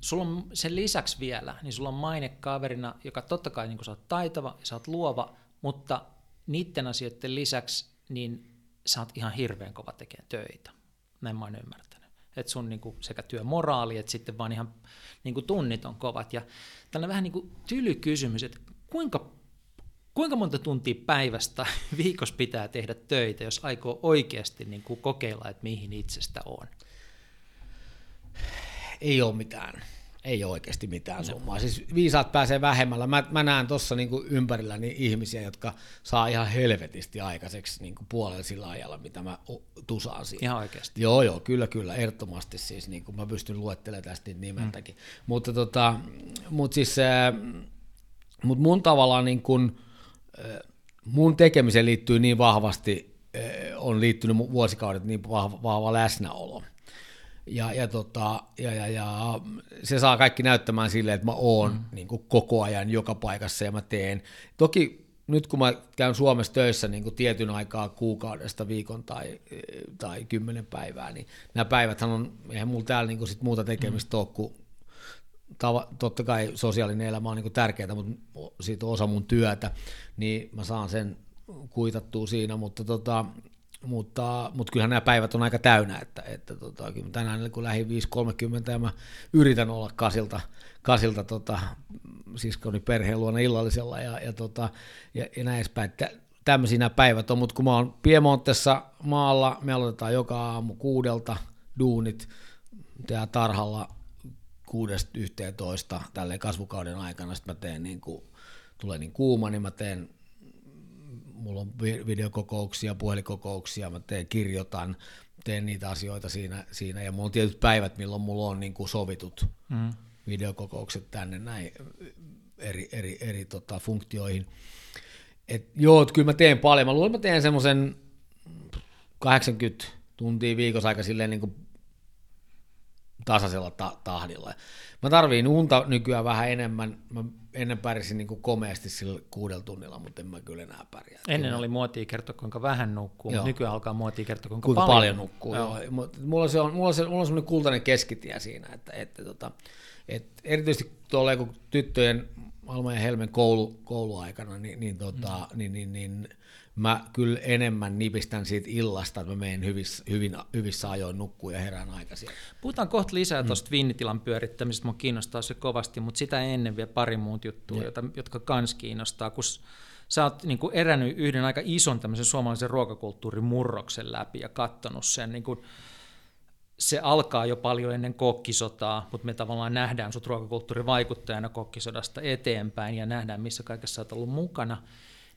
sulla on sen lisäksi vielä, niin sulla on maine kaverina, joka totta kai niin sä oot taitava ja sä oot luova, mutta niiden asioiden lisäksi niin sä oot ihan hirveän kova tekemään töitä. Näin mä oon ymmärtänyt. Että sun niin kuin sekä työmoraali, että sitten vaan ihan niin kuin tunnit on kovat. Ja tällainen vähän niin kuin tyly kysymys, että kuinka Kuinka monta tuntia päivästä viikossa pitää tehdä töitä, jos aikoo oikeasti niin kuin kokeilla, että mihin itsestä on? Ei ole mitään. Ei ole oikeasti mitään no. summaa. Siis viisaat pääsee vähemmällä. Mä, mä näen tuossa niinku ympärilläni ihmisiä, jotka saa ihan helvetisti aikaiseksi niinku puolella sillä ajalla, mitä mä tusaan siinä. Ihan oikeasti? Joo, joo, kyllä, kyllä, ehdottomasti siis. Niinku mä pystyn luettelemaan tästä nimeltäkin. Mm. Mutta tota, mut siis, äh, mut mun tavallaan niin kun, mun tekemiseen liittyy niin vahvasti, on liittynyt vuosikaudet niin vahva, vahva läsnäolo. Ja, ja, tota, ja, ja, ja, se saa kaikki näyttämään silleen, että mä oon mm. niin kuin koko ajan joka paikassa ja mä teen. Toki nyt kun mä käyn Suomessa töissä niin kuin tietyn aikaa kuukaudesta, viikon tai, tai kymmenen päivää, niin nämä päiväthän on, eihän mulla täällä niin kuin sit muuta tekemistä mm. ole kuin tava, totta kai sosiaalinen elämä on niin tärkeää, mutta siitä on osa mun työtä, niin mä saan sen kuitattua siinä, mutta, tota, mutta, mutta kyllähän nämä päivät on aika täynnä, että, että tota, tänään kun lähdin 5.30 ja mä yritän olla kasilta, kasilta tota, siskoni perheen luona illallisella ja, ja, tota, ja, ja näin edespäin, että tämmöisiä nämä päivät on, mutta kun mä oon Piemontessa maalla, me aloitetaan joka aamu kuudelta duunit, tää tarhalla kuudesta yhteentoista tälleen kasvukauden aikana, sitten mä teen niin kuin, tulee niin kuuma, niin mä teen, mulla on videokokouksia, puhelinkokouksia, mä teen, kirjoitan, teen niitä asioita siinä, siinä ja mulla on tietyt päivät, milloin mulla on niin kuin sovitut mm. videokokoukset tänne näin eri, eri, eri tota, funktioihin. Et, joo, kyllä mä teen paljon. Mä luulen, että mä teen semmoisen 80 tuntia viikossa aika silleen niin kuin tasaisella ta- tahdilla. Mä tarviin unta nykyään vähän enemmän. Mä ennen pärjäsin niin kuin komeasti sillä kuudella tunnilla, mutta en mä kyllä enää pärjää. Ennen oli muotia kertoa, kuinka vähän nukkuu, joo. nykyään alkaa muotia kertoa, kuinka, kuinka paljon, paljon nukkuu. Joo. Joo. Mulla, se on, mulla, on se, mulla on semmoinen kultainen keskitie siinä, että, että, tota, että erityisesti tuolla kun tyttöjen Alma ja Helmen koulu, kouluaikana, niin, niin, tota, mm. niin, niin, niin mä kyllä enemmän nipistän siitä illasta, että mä menen hyvissä, hyvin, hyvissä ajoin nukkuu ja herään aikaisin. Puhutaan kohta lisää tuosta mm. viinitilan pyörittämisestä, mun kiinnostaa se kovasti, mutta sitä ennen vielä pari muut juttua, jota, jotka kans kiinnostaa, kun sä oot niin kuin erännyt yhden aika ison tämmöisen suomalaisen ruokakulttuurin murroksen läpi ja kattonut sen niin kuin, se alkaa jo paljon ennen kokkisotaa, mutta me tavallaan nähdään sut ruokakulttuurin vaikuttajana kokkisodasta eteenpäin ja nähdään, missä kaikessa olet ollut mukana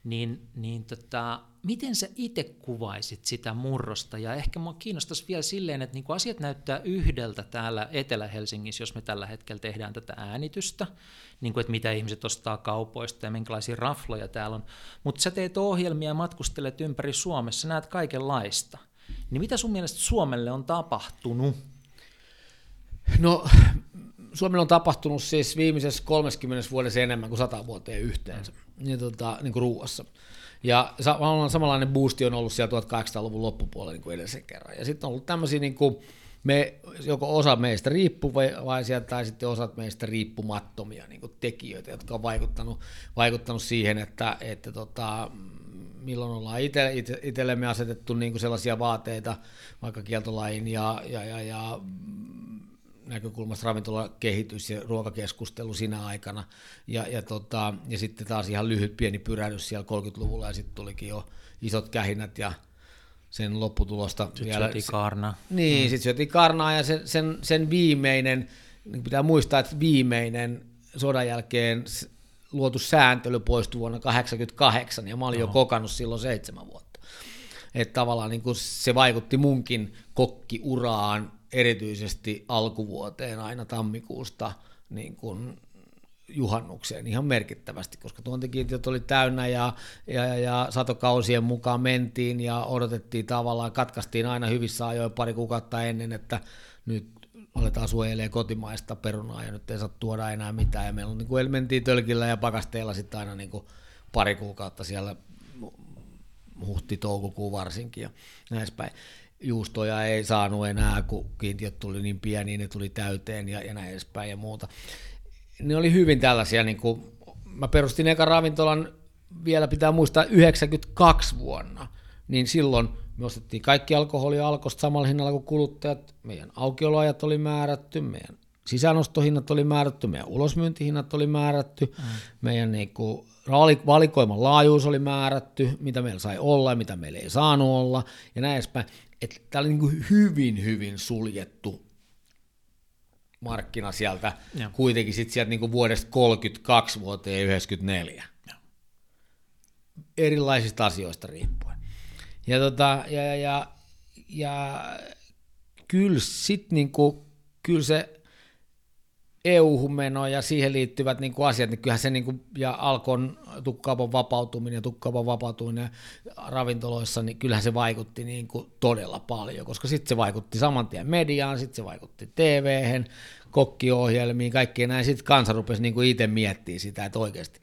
niin, niin tota, miten sä itse kuvaisit sitä murrosta? Ja ehkä mua kiinnostaisi vielä silleen, että niin asiat näyttää yhdeltä täällä Etelä-Helsingissä, jos me tällä hetkellä tehdään tätä äänitystä, niin kuin, että mitä ihmiset ostaa kaupoista ja minkälaisia rafloja täällä on. Mutta sä teet ohjelmia ja matkustelet ympäri Suomessa, näet kaikenlaista. Niin mitä sun mielestä Suomelle on tapahtunut? No Suomella on tapahtunut siis viimeisessä 30 vuodessa enemmän kuin 100 vuoteen yhteensä, mm. niin, tota, niin kuin ruuassa. Ja samanlainen boosti on ollut siellä 1800-luvun loppupuolella niin kuin edellisen kerran. Ja sitten on ollut tämmöisiä, niin kuin me, joko osa meistä riippuvaisia tai sitten osat meistä riippumattomia niin kuin tekijöitä, jotka on vaikuttanut, vaikuttanut siihen, että, että tota, milloin ollaan itse, itse, itsellemme asetettu niin kuin sellaisia vaateita, vaikka kieltolain ja, ja, ja, ja näkökulmasta ravintolakehitys ja ruokakeskustelu siinä aikana. Ja, ja, tota, ja sitten taas ihan lyhyt pieni pyrähdys siellä 30-luvulla ja sitten tulikin jo isot kähinnät ja sen lopputulosta. Sitten vielä, syötiin karna. Niin, mm. sitten syötiin karnaa ja sen, sen, sen viimeinen, niin pitää muistaa, että viimeinen sodan jälkeen luotu sääntely poistui vuonna 1988 ja mä olin Oho. jo kokannut silloin seitsemän vuotta. Että tavallaan niin kuin se vaikutti munkin kokkiuraan erityisesti alkuvuoteen aina tammikuusta niin kuin juhannukseen ihan merkittävästi, koska tuontikiintiöt oli täynnä ja, ja, ja, ja satokausien mukaan mentiin ja odotettiin tavallaan, katkaistiin aina hyvissä ajoin pari kuukautta ennen, että nyt aletaan suojelee kotimaista perunaa ja nyt ei saa tuoda enää mitään. Ja meillä on, niin kuin, mentiin tölkillä ja pakasteella sitten aina niin kuin pari kuukautta siellä huhti-toukokuu varsinkin ja näin päin. Juustoja ei saanut enää, kun kiintiöt tuli niin pieni, ne tuli täyteen ja, ja näin edespäin ja muuta. Ne oli hyvin tällaisia, niin kuin, mä perustin eka ravintolan, vielä pitää muistaa, 92 vuonna, niin silloin – me ostettiin kaikki alkoholi alkosta samalla hinnalla kuin kuluttajat. Meidän aukioloajat oli määrätty, meidän sisäänostohinnat oli määrätty, meidän ulosmyyntihinnat oli määrätty, mm. meidän niinku valikoiman laajuus oli määrätty, mitä meillä sai olla ja mitä meillä ei saanut olla, ja näin edespäin. Että tämä oli niinku hyvin, hyvin suljettu markkina sieltä, ja. kuitenkin sitten sieltä niinku vuodesta 32 vuoteen 94. Ja. Erilaisista asioista riippuen. Ja, tota, ja, ja, ja, ja kyllä sit niinku, kyllä se EU-hun meno ja siihen liittyvät niin asiat, niin kyllähän se niin kuin, ja Alkon tukkaupan vapautuminen ja tukkaupan vapautuminen ravintoloissa, niin kyllähän se vaikutti niin todella paljon, koska sitten se vaikutti saman tien mediaan, sitten se vaikutti TV-hen, kokkiohjelmiin, kaikkeen näin, sitten kansa rupesi niin itse miettimään sitä, että oikeasti.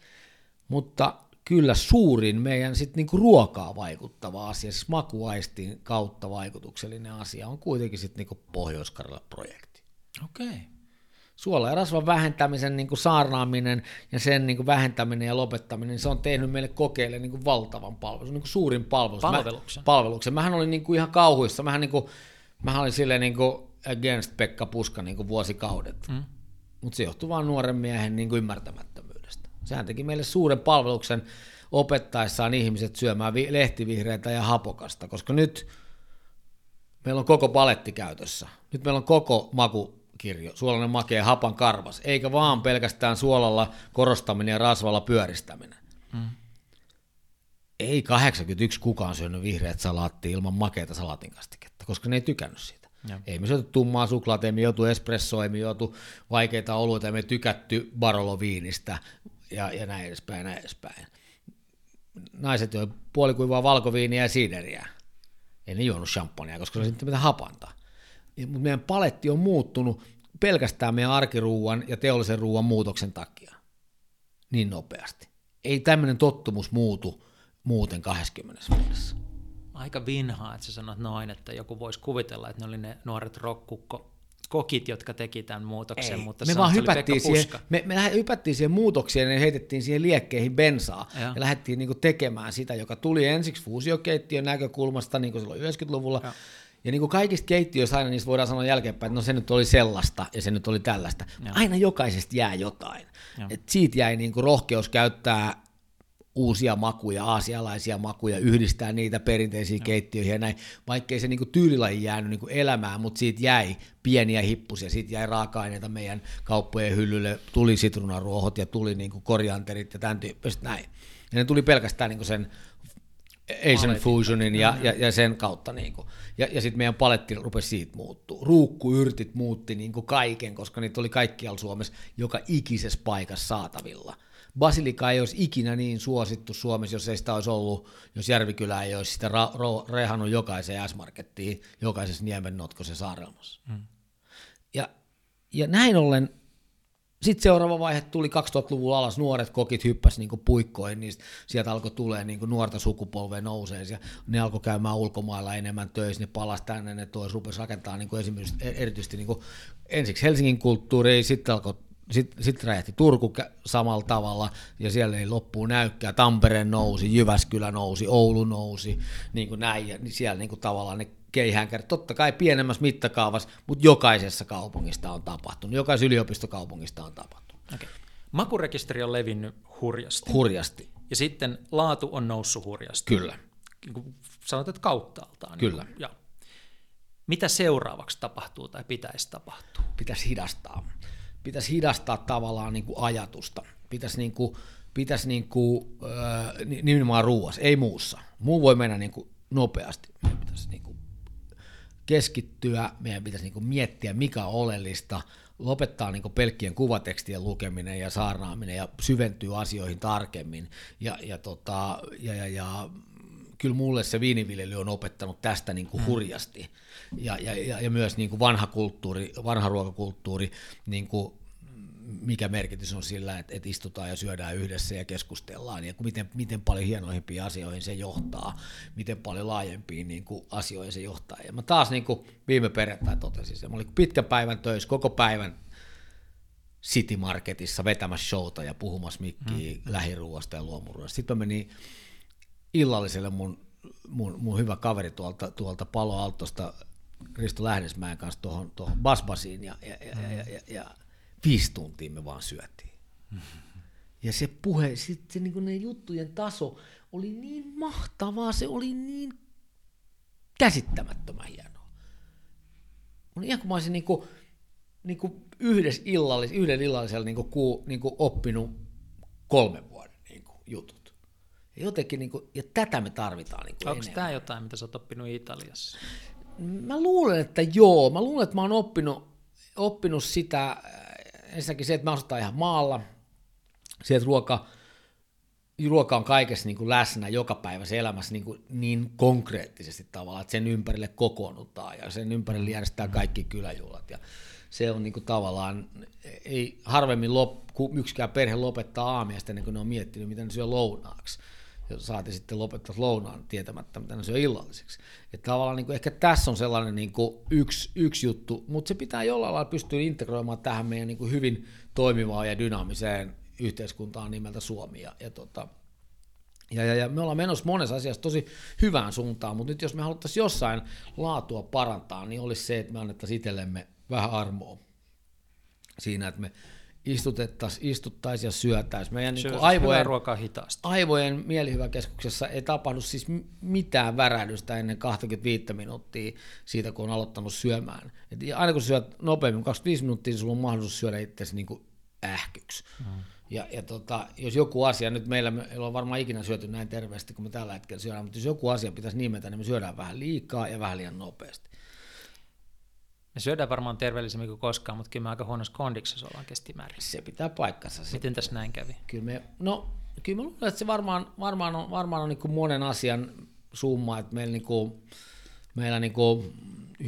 Mutta kyllä suurin meidän sit niinku ruokaa vaikuttava asia, siis makuaistin kautta vaikutuksellinen asia, on kuitenkin sitten niinku pohjois projekti. Okei. Okay. Suola ja rasvan vähentämisen niin kuin saarnaaminen ja sen niin kuin vähentäminen ja lopettaminen, niin se on tehnyt meille kokeille niin kuin valtavan palveluksen, niin kuin suurin palvelus. Palveluksen. Mä, palveluksen. Mähän olin niin kuin ihan kauhuissa. Mähän, niin kuin, mähän olin silleen niin kuin against Pekka Puska niin kuin vuosikaudet. Mm. Mutta se johtuu vain nuoren miehen niin kuin ymmärtämättömyydestä. Sehän teki meille suuren palveluksen opettaessaan ihmiset syömään vi- lehtivihreitä ja hapokasta, koska nyt meillä on koko paletti käytössä. Nyt meillä on koko makukirjo, suolainen makea hapan karvas, eikä vaan pelkästään suolalla korostaminen ja rasvalla pyöristäminen. Mm. Ei 81 kukaan syönyt vihreät salaattia ilman makeita salatinkastiketta, koska ne ei tykännyt siitä. Ja. Ei me syöty tummaa suklaata, ei me joutu espressoa, ei me joutu vaikeita oluita, ei me tykätty Barolo-viinistä, ja, ja näin edespäin, näin edespäin. Naiset joi puolikuivaa valkoviiniä ja siideriä. Ei ne juonut champagnea, koska se on sitten mitä hapanta. Mutta meidän paletti on muuttunut pelkästään meidän arkiruuan ja teollisen ruuan muutoksen takia niin nopeasti. Ei tämmöinen tottumus muutu muuten 20 vuodessa. Aika vinhaa, että sä sanot noin, että joku voisi kuvitella, että ne oli ne nuoret rokkukko kokit, jotka teki tämän muutoksen, Ei. mutta me vaan hypättiin siihen, me, me hypättiin siihen muutokseen ja heitettiin siihen liekkeihin bensaa ja, ja lähdettiin niinku tekemään sitä, joka tuli ensiksi fuusiokeittiön näkökulmasta niin kuin silloin 90-luvulla, ja. Ja niin kuin kaikista keittiöistä aina niistä voidaan sanoa jälkeenpäin, että no se nyt oli sellaista ja se nyt oli tällaista. Ja. Aina jokaisesta jää jotain. Et siitä jäi niin kuin rohkeus käyttää uusia makuja, aasialaisia makuja, yhdistää niitä perinteisiin no. keittiöihin ja näin, vaikkei se niinku tyylilaji jäänyt niinku elämään, mutta siitä jäi pieniä hippusia, siitä jäi raaka-aineita meidän kauppojen hyllylle, tuli sitruunaruohot ja tuli niinku korianterit ja tämän tyyppiset näin. Ja ne tuli pelkästään niinku sen Asian Fusionin ja, ja, ja sen kautta. Niinku. Ja, ja sitten meidän paletti rupesi siitä muuttuu. Ruukkuyrtit muutti niinku kaiken, koska niitä oli kaikkialla Suomessa joka ikisessä paikassa saatavilla – basilika ei olisi ikinä niin suosittu Suomessa, jos ei sitä olisi ollut, jos Järvikylä ei olisi sitä ra- ro- rehannut jokaiseen S-markettiin, jokaisessa Niemen notkosen saarelmassa. Mm. Ja, ja näin ollen sitten seuraava vaihe tuli 2000-luvulla alas, nuoret kokit hyppäsi niin puikkoihin, niin sieltä alkoi tulee niin nuorta sukupolvea nousee, ja ne alkoi käymään ulkomailla enemmän töissä, ne palasi tänne, ne tois, rupesi rakentamaan niin esimerkiksi erityisesti niin ensiksi Helsingin kulttuuri, sitten alkoi sitten sit räjähti Turku samalla tavalla, ja siellä ei loppuun näykkää, Tampere nousi, Jyväskylä nousi, Oulu nousi, niin kuin näin, ja niin siellä niin kuin tavallaan ne keihäänkärjet, totta kai pienemmässä mittakaavassa, mutta jokaisessa kaupungista on tapahtunut, jokaisessa yliopistokaupungista on tapahtunut. Okay. Makurekisteri on levinnyt hurjasti. Hurjasti. Ja sitten laatu on noussut hurjasti. Kyllä. Niin sanot, että kauttaaltaan. Kyllä. Niin ja. Mitä seuraavaksi tapahtuu tai pitäisi tapahtua? Pitäisi hidastaa. Pitäisi hidastaa tavallaan niin kuin ajatusta. Pitäisi, niin kuin, pitäisi niin kuin, äh, nimenomaan ruuassa, ei muussa. Muu voi mennä niin kuin nopeasti. Meidän pitäisi niin kuin keskittyä, meidän pitäisi niin kuin miettiä, mikä on oleellista, lopettaa niin pelkkien kuvatekstien lukeminen ja saarnaaminen ja syventyy asioihin tarkemmin. Ja, ja, tota, ja, ja, ja kyllä mulle se viiniviljely on opettanut tästä niin kuin hmm. hurjasti. Ja, ja, ja, ja myös niin kuin vanha kulttuuri, vanha ruokakulttuuri, niin kuin mikä merkitys on sillä, että, että istutaan ja syödään yhdessä ja keskustellaan, ja miten, miten paljon hienoihin asioihin se johtaa, miten paljon laajempiin niin kuin, asioihin se johtaa. Ja mä taas niin kuin viime perjantai totesin sen, mä olin pitkän päivän töissä, koko päivän City Marketissa vetämässä showta ja puhumassa mikkiä mm. lähiruuasta ja luomuruoasta. Sitten mä menin illalliselle mun, mun, mun hyvä kaveri tuolta, tuolta Palo Altosta Risto Lähdesmäen kanssa tuohon, tuohon Basbasiin ja, ja, ja, ja, ja, ja viisi tuntia me vaan syötiin. Ja se puhe, sitten se, niin ne juttujen taso oli niin mahtavaa, se oli niin käsittämättömän hienoa. On ihan kuin mä olisin niin kuin, niin kuin yhdessä illallis, yhden illallisella niin kuin, ku, niin kuin oppinut kolmen vuoden niin kuin, jutut. Jotenkin, niin kuin, ja tätä me tarvitaan niin Onko tämä jotain, mitä sä oot oppinut Italiassa? Mä luulen, että joo. Mä luulen, että mä oon oppinut, oppinut sitä ensinnäkin se, että me asutaan ihan maalla, se, että ruoka, ruoka on kaikessa niin kuin läsnä joka päivä elämässä niin, kuin niin konkreettisesti tavallaan, että sen ympärille kokoonnutaan ja sen ympärille järjestää kaikki kyläjuhlat. Ja se on niin kuin tavallaan, ei harvemmin lop, yksikään perhe lopettaa aamiaista ennen kuin ne on miettinyt, miten ne syö lounaaksi ja saati sitten lopettaa lounaan tietämättä, mitä ne syö illalliseksi. Että tavallaan niin kuin, ehkä tässä on sellainen niin kuin yksi, yksi juttu, mutta se pitää jollain lailla pystyä integroimaan tähän meidän niin kuin hyvin toimivaan ja dynaamiseen yhteiskuntaan nimeltä Suomi. Ja, ja, tota, ja, ja, ja me ollaan menossa monessa asiassa tosi hyvään suuntaan, mutta nyt jos me haluttaisiin jossain laatua parantaa, niin olisi se, että me annettaisiin itsellemme vähän armoa siinä, että me istutettaisiin, istuttaisiin ja syötäisiin. Meidän niin aivojen, ruokaa hitaasti. aivojen mielihyväkeskuksessa ei tapahdu siis mitään värähdystä ennen 25 minuuttia siitä, kun on aloittanut syömään. Et aina kun syöt nopeammin, 25 minuuttia, sulla on mahdollisuus syödä itsesi niin kuin ähkyksi. Mm. Ja, ja tota, jos joku asia, nyt meillä me ei ole varmaan ikinä syöty näin terveesti kuin me tällä hetkellä syödään, mutta jos joku asia pitäisi nimetä, niin me syödään vähän liikaa ja vähän liian nopeasti. Me syödään varmaan terveellisemmin kuin koskaan, mutta kyllä me aika huonossa kondiksessa ollaan keskimäärin. Se pitää paikkansa. Miten tässä näin kävi? Kyllä me, no, kyllä mä luulen, että se varmaan, varmaan on, varmaan on niin kuin monen asian summa, että meillä, niin kuin, meillä niin kuin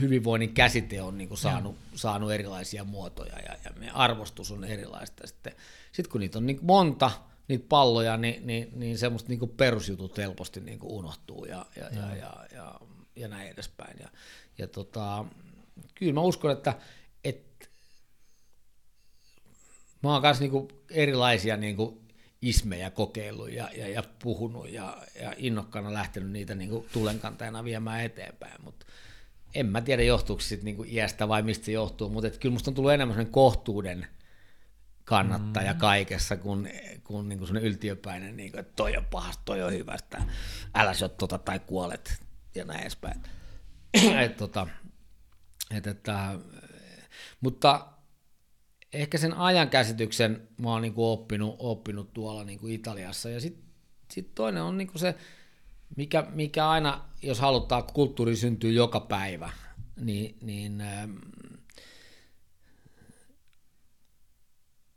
hyvinvoinnin käsite on niin kuin saanut, saanut erilaisia muotoja ja, ja meidän arvostus on erilaista. Sitten, sitten kun niitä on niin monta, niitä palloja, niin, niin, niin semmoista niin kuin perusjutut helposti niin kuin unohtuu ja, ja, ja, ja, ja, ja näin edespäin. Ja, ja tota, kyllä mä uskon, että, että mä oon kanssa niinku erilaisia niinku ismejä kokeillut ja, ja, ja puhunut ja, ja innokkaana lähtenyt niitä niinku tulenkantajana viemään eteenpäin, mutta en mä tiedä johtuuko se niinku iästä vai mistä se johtuu, mutta et kyllä musta on tullut enemmän kohtuuden kannattaja mm. kaikessa kuin, kuin niinku sellainen yltiöpäinen, niinku, että toi on pahasta, toi on hyvästä, älä syö tota tai kuolet ja näin edespäin. et, tota, et, että, mutta ehkä sen ajankäsityksen mä oon niin kuin oppinut, oppinut tuolla niin kuin Italiassa. Ja sitten sit toinen on niin kuin se, mikä, mikä aina, jos halutaan, kulttuuri syntyy joka päivä, niin, niin ähm,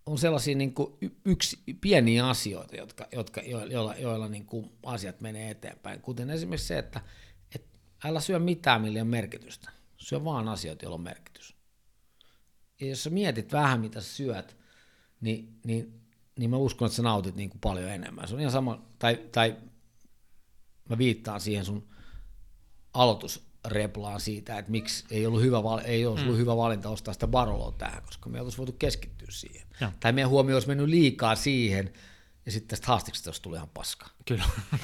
on sellaisia niin kuin yksi, pieniä asioita, jotka, jotka, joilla, joilla niin kuin asiat menee eteenpäin. Kuten esimerkiksi se, että, että älä syö mitään, millä on merkitystä. Syö vaan asioita, joilla on merkitys. Ja jos sä mietit vähän, mitä sä syöt, niin, niin, niin mä uskon, että sä nautit niin kuin paljon enemmän. Se on ihan sama, tai, tai mä viittaan siihen sun aloitus, replaan siitä, että miksi ei ollut hyvä, ei ollut mm. hyvä valinta ostaa sitä Baroloa tähän, koska me oltaisiin voitu keskittyä siihen. Ja. Tai meidän huomio olisi mennyt liikaa siihen, ja sitten tästä haastiksesta olisi tullut ihan paska. Kyllä.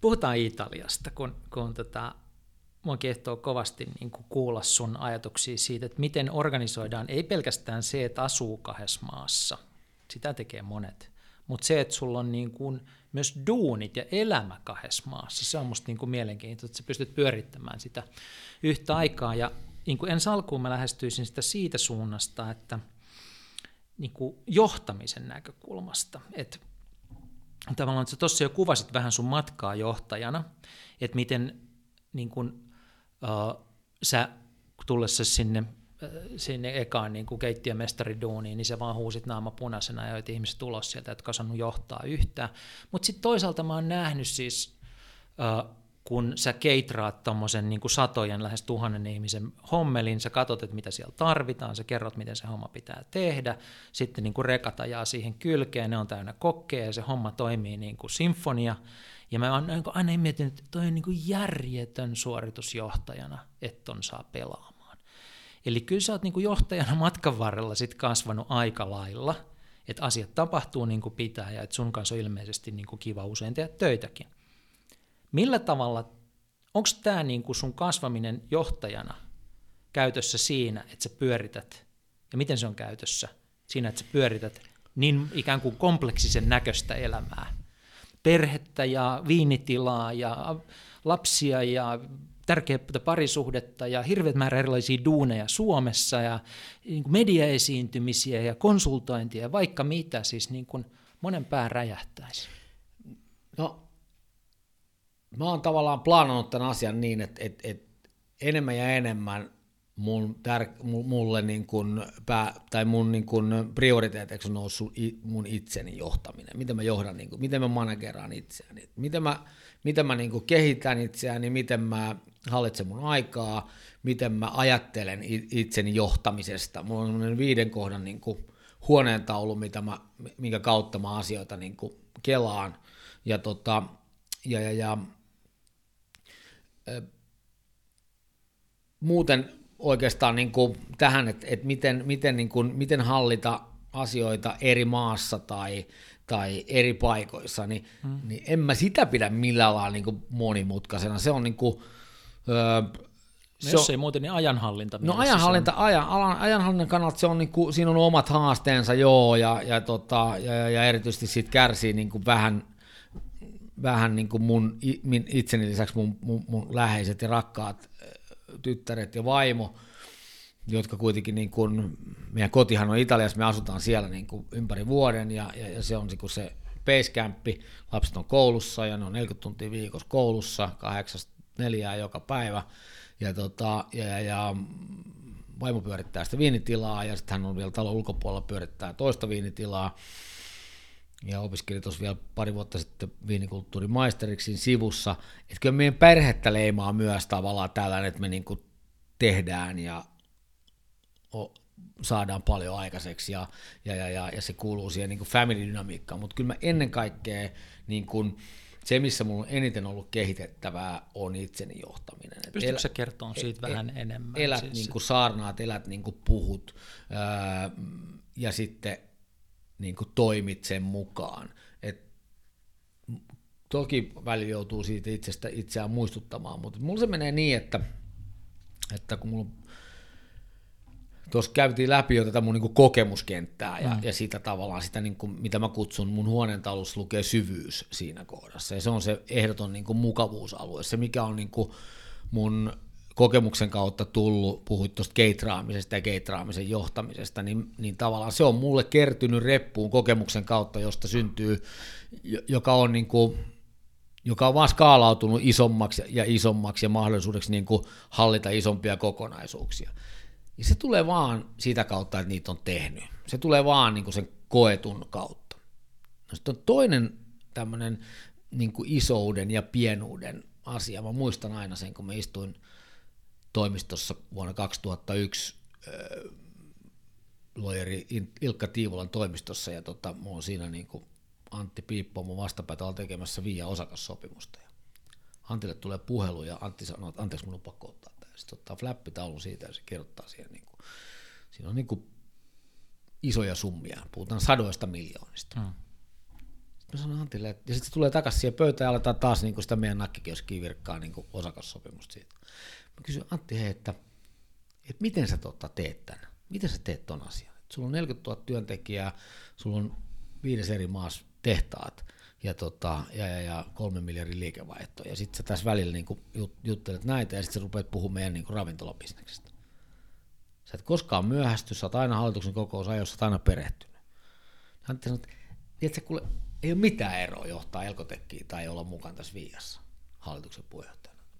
Puhutaan Italiasta, kun, kun tota, mua kiehtoo kovasti niin kuin kuulla sun ajatuksia siitä, että miten organisoidaan, ei pelkästään se, että asuu kahdessa maassa, sitä tekee monet, mutta se, että sulla on niin kuin myös duunit ja elämä kahdessa maassa, se on musta niin kuin mielenkiintoista, että sä pystyt pyörittämään sitä yhtä aikaa. Ja niin kuin ensi alkuun mä lähestyisin sitä siitä suunnasta, että niin kuin johtamisen näkökulmasta, että tavallaan että sä tuossa jo kuvasit vähän sun matkaa johtajana, että miten niin kuin, uh, sä tullessa sinne sinne ekaan niin kuin keittiömestariduuniin, niin se vaan huusit naama punaisena ja joit ihmiset ulos sieltä, jotka osannut johtaa yhtään. Mutta sitten toisaalta mä oon nähnyt siis, uh, kun sä keitraat tuommoisen niin satojen, lähes tuhannen ihmisen hommelin, sä katsot, että mitä siellä tarvitaan, sä kerrot, miten se homma pitää tehdä, sitten niin kuin rekat ajaa siihen kylkeen, ne on täynnä kokkeja ja se homma toimii niin kuin sinfonia. Ja mä oon niin aina miettinyt, että toi on niin järjetön suoritusjohtajana, että ton saa pelaamaan. Eli kyllä sä oot niin johtajana matkan varrella sit kasvanut aika lailla, että asiat tapahtuu niin kuin pitää ja että sun kanssa on ilmeisesti niin kuin kiva usein tehdä töitäkin. Millä tavalla, onko tämä niin kuin sun kasvaminen johtajana käytössä siinä, että sä pyörität, ja miten se on käytössä siinä, että sä pyörität niin ikään kuin kompleksisen näköistä elämää, perhettä ja viinitilaa ja lapsia ja tärkeää parisuhdetta ja hirveät määrä erilaisia duuneja Suomessa ja niin kuin mediaesiintymisiä ja konsultointia ja vaikka mitä, siis niin kuin monen pää räjähtäisi. No, mä oon tavallaan plaanannut tämän asian niin, että, että, että enemmän ja enemmän mun tär- mulle niin kuin pää, tai mun niin kuin prioriteeteiksi on noussut mun itseni johtaminen. Miten mä johdan, niin kuin, miten mä manageraan itseäni, miten mä, miten mä niin kuin kehitän itseäni, miten mä hallitsen mun aikaa, miten mä ajattelen itseni johtamisesta. Mulla on viiden kohdan niin kuin huoneentaulu, mitä mä, minkä kautta mä asioita niin kuin kelaan. Ja, tota, ja, ja, ja muuten oikeastaan niin kuin tähän, että, että miten, miten, niin kuin, miten hallita asioita eri maassa tai, tai eri paikoissa, niin, hmm. niin en mä sitä pidä millään lailla niin kuin monimutkaisena. Se on niin kuin, öö, se jos on, ei muuten, niin ajanhallinta. No ajanhallinta, ajan, ajan, ajanhallinnan kannalta se on, niin kuin, siinä on omat haasteensa, joo, ja, ja, tota, ja, ja erityisesti siitä kärsii niin kuin vähän, vähän niin kuin mun, itseni lisäksi mun, mun, mun läheiset ja rakkaat tyttäret ja vaimo, jotka kuitenkin, niin kuin, meidän kotihan on Italiassa, me asutaan siellä niin kuin ympäri vuoden, ja, ja, ja se on niin kuin se basecampi, lapset on koulussa, ja ne on 40 tuntia viikossa koulussa, kahdeksasta neljää joka päivä, ja, tota, ja, ja, ja vaimo pyörittää sitä viinitilaa, ja sitten hän on vielä talon ulkopuolella pyörittää toista viinitilaa, ja opiskelin tuossa vielä pari vuotta sitten viinikulttuurin maisteriksi sivussa, että kyllä meidän perhettä leimaa myös tavallaan tällainen, että me niin kuin tehdään ja saadaan paljon aikaiseksi ja, ja, ja, ja, ja se kuuluu siihen niin family-dynamiikkaan, mutta kyllä mä ennen kaikkea niin kuin, se, missä mulla on eniten ollut kehitettävää, on itseni johtaminen. Pystytkö sä kertomaan siitä el, vähän enemmän? Elät siis. niin kuin saarnaat, elät niin kuin puhut ää, ja sitten niin kuin toimit sen mukaan. Et toki välillä joutuu siitä itsestä itseään muistuttamaan, mutta mulla se menee niin, että, että kun mulla tuossa käytiin läpi jo tätä mun niin kokemuskenttää ja, mm. ja sitä tavallaan sitä, niin kuin, mitä mä kutsun mun huoneentaulussa lukee syvyys siinä kohdassa. Ja se on se ehdoton niin kuin mukavuusalue, se mikä on niin kuin mun kokemuksen kautta tullut, puhuit tuosta keitraamisesta ja keitraamisen johtamisesta, niin, niin tavallaan se on mulle kertynyt reppuun kokemuksen kautta, josta syntyy, joka on niin kuin, joka on vaan skaalautunut isommaksi ja isommaksi ja mahdollisuudeksi niin kuin hallita isompia kokonaisuuksia. Ja se tulee vaan sitä kautta, että niitä on tehnyt. Se tulee vaan niin kuin sen koetun kautta. No sitten on toinen tämmöinen niin kuin isouden ja pienuuden asia. Mä muistan aina sen, kun mä istuin toimistossa vuonna 2001 äh, luojeri Ilkka Tiivolan toimistossa, ja tota, mulla on siinä niin kuin Antti Piippo mun vastapäätä tekemässä viia osakassopimusta. Ja Antille tulee puhelu ja Antti sanoo, että anteeksi, mun on pakko ottaa tämä. Sitten ottaa flappitaulun siitä ja se kirjoittaa siihen. Niin kuin, siinä on niin kuin isoja summia, puhutaan sadoista miljoonista. Hmm. Sitten mä sanoin Antille, että, ja sitten se tulee takaisin siihen pöytään ja aletaan taas niin kuin sitä meidän nakkikioskiin virkkaa niin osakassopimusta siitä. Mä kysyin Antti, hei, että, että miten sä totta teet tämän? Miten sä teet ton asian? Et sulla on 40 000 työntekijää, sulla on viides eri maassa tehtaat ja, tota, ja, ja, ja kolme miljardin liikevaihto. Ja sitten sä tässä välillä niin jut, juttelet näitä ja sitten sä rupeat puhumaan meidän niin ravintolabisneksestä. Sä et koskaan myöhästy, sä oot aina hallituksen kokous ajoissa, sä oot aina perehtynyt. Antti sanoi, että kuule, ei ole mitään eroa johtaa Elkotekkiin tai olla mukana tässä viiassa hallituksen puheenjohtajana.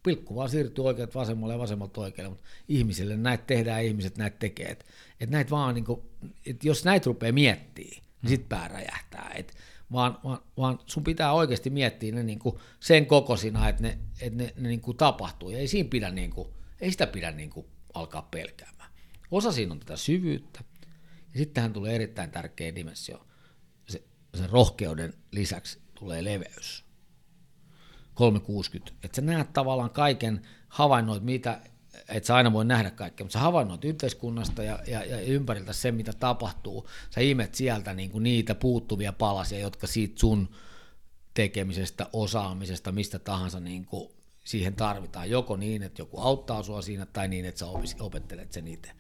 Pilkku vaan siirtyy oikeat vasemmalle ja vasemmalta oikealle, mutta ihmisille näitä tehdään ja ihmiset näitä tekee. Et, et näitä vaan, niin kuin, et jos näitä rupeaa miettimään, niin hmm. sit pää räjähtää. Et, vaan, vaan, vaan sun pitää oikeasti miettiä ne niin kuin sen kokosina, että ne, et ne, ne niin kuin tapahtuu. Ja ei, siinä pidä, niin kuin, ei sitä pidä niin kuin alkaa pelkäämään. Osa siinä on tätä syvyyttä. Ja sitten tähän tulee erittäin tärkeä dimensio. Se, sen rohkeuden lisäksi tulee leveys. 360. Että sä näet tavallaan kaiken, havainnoit mitä, että sä aina voi nähdä kaikkea, mutta sä havainnoit yhteiskunnasta ja, ja, ja ympäriltä se, mitä tapahtuu. Sä imet sieltä niinku niitä puuttuvia palasia, jotka siitä sun tekemisestä, osaamisesta, mistä tahansa niinku siihen tarvitaan. Joko niin, että joku auttaa sua siinä, tai niin, että sä opettelet sen itse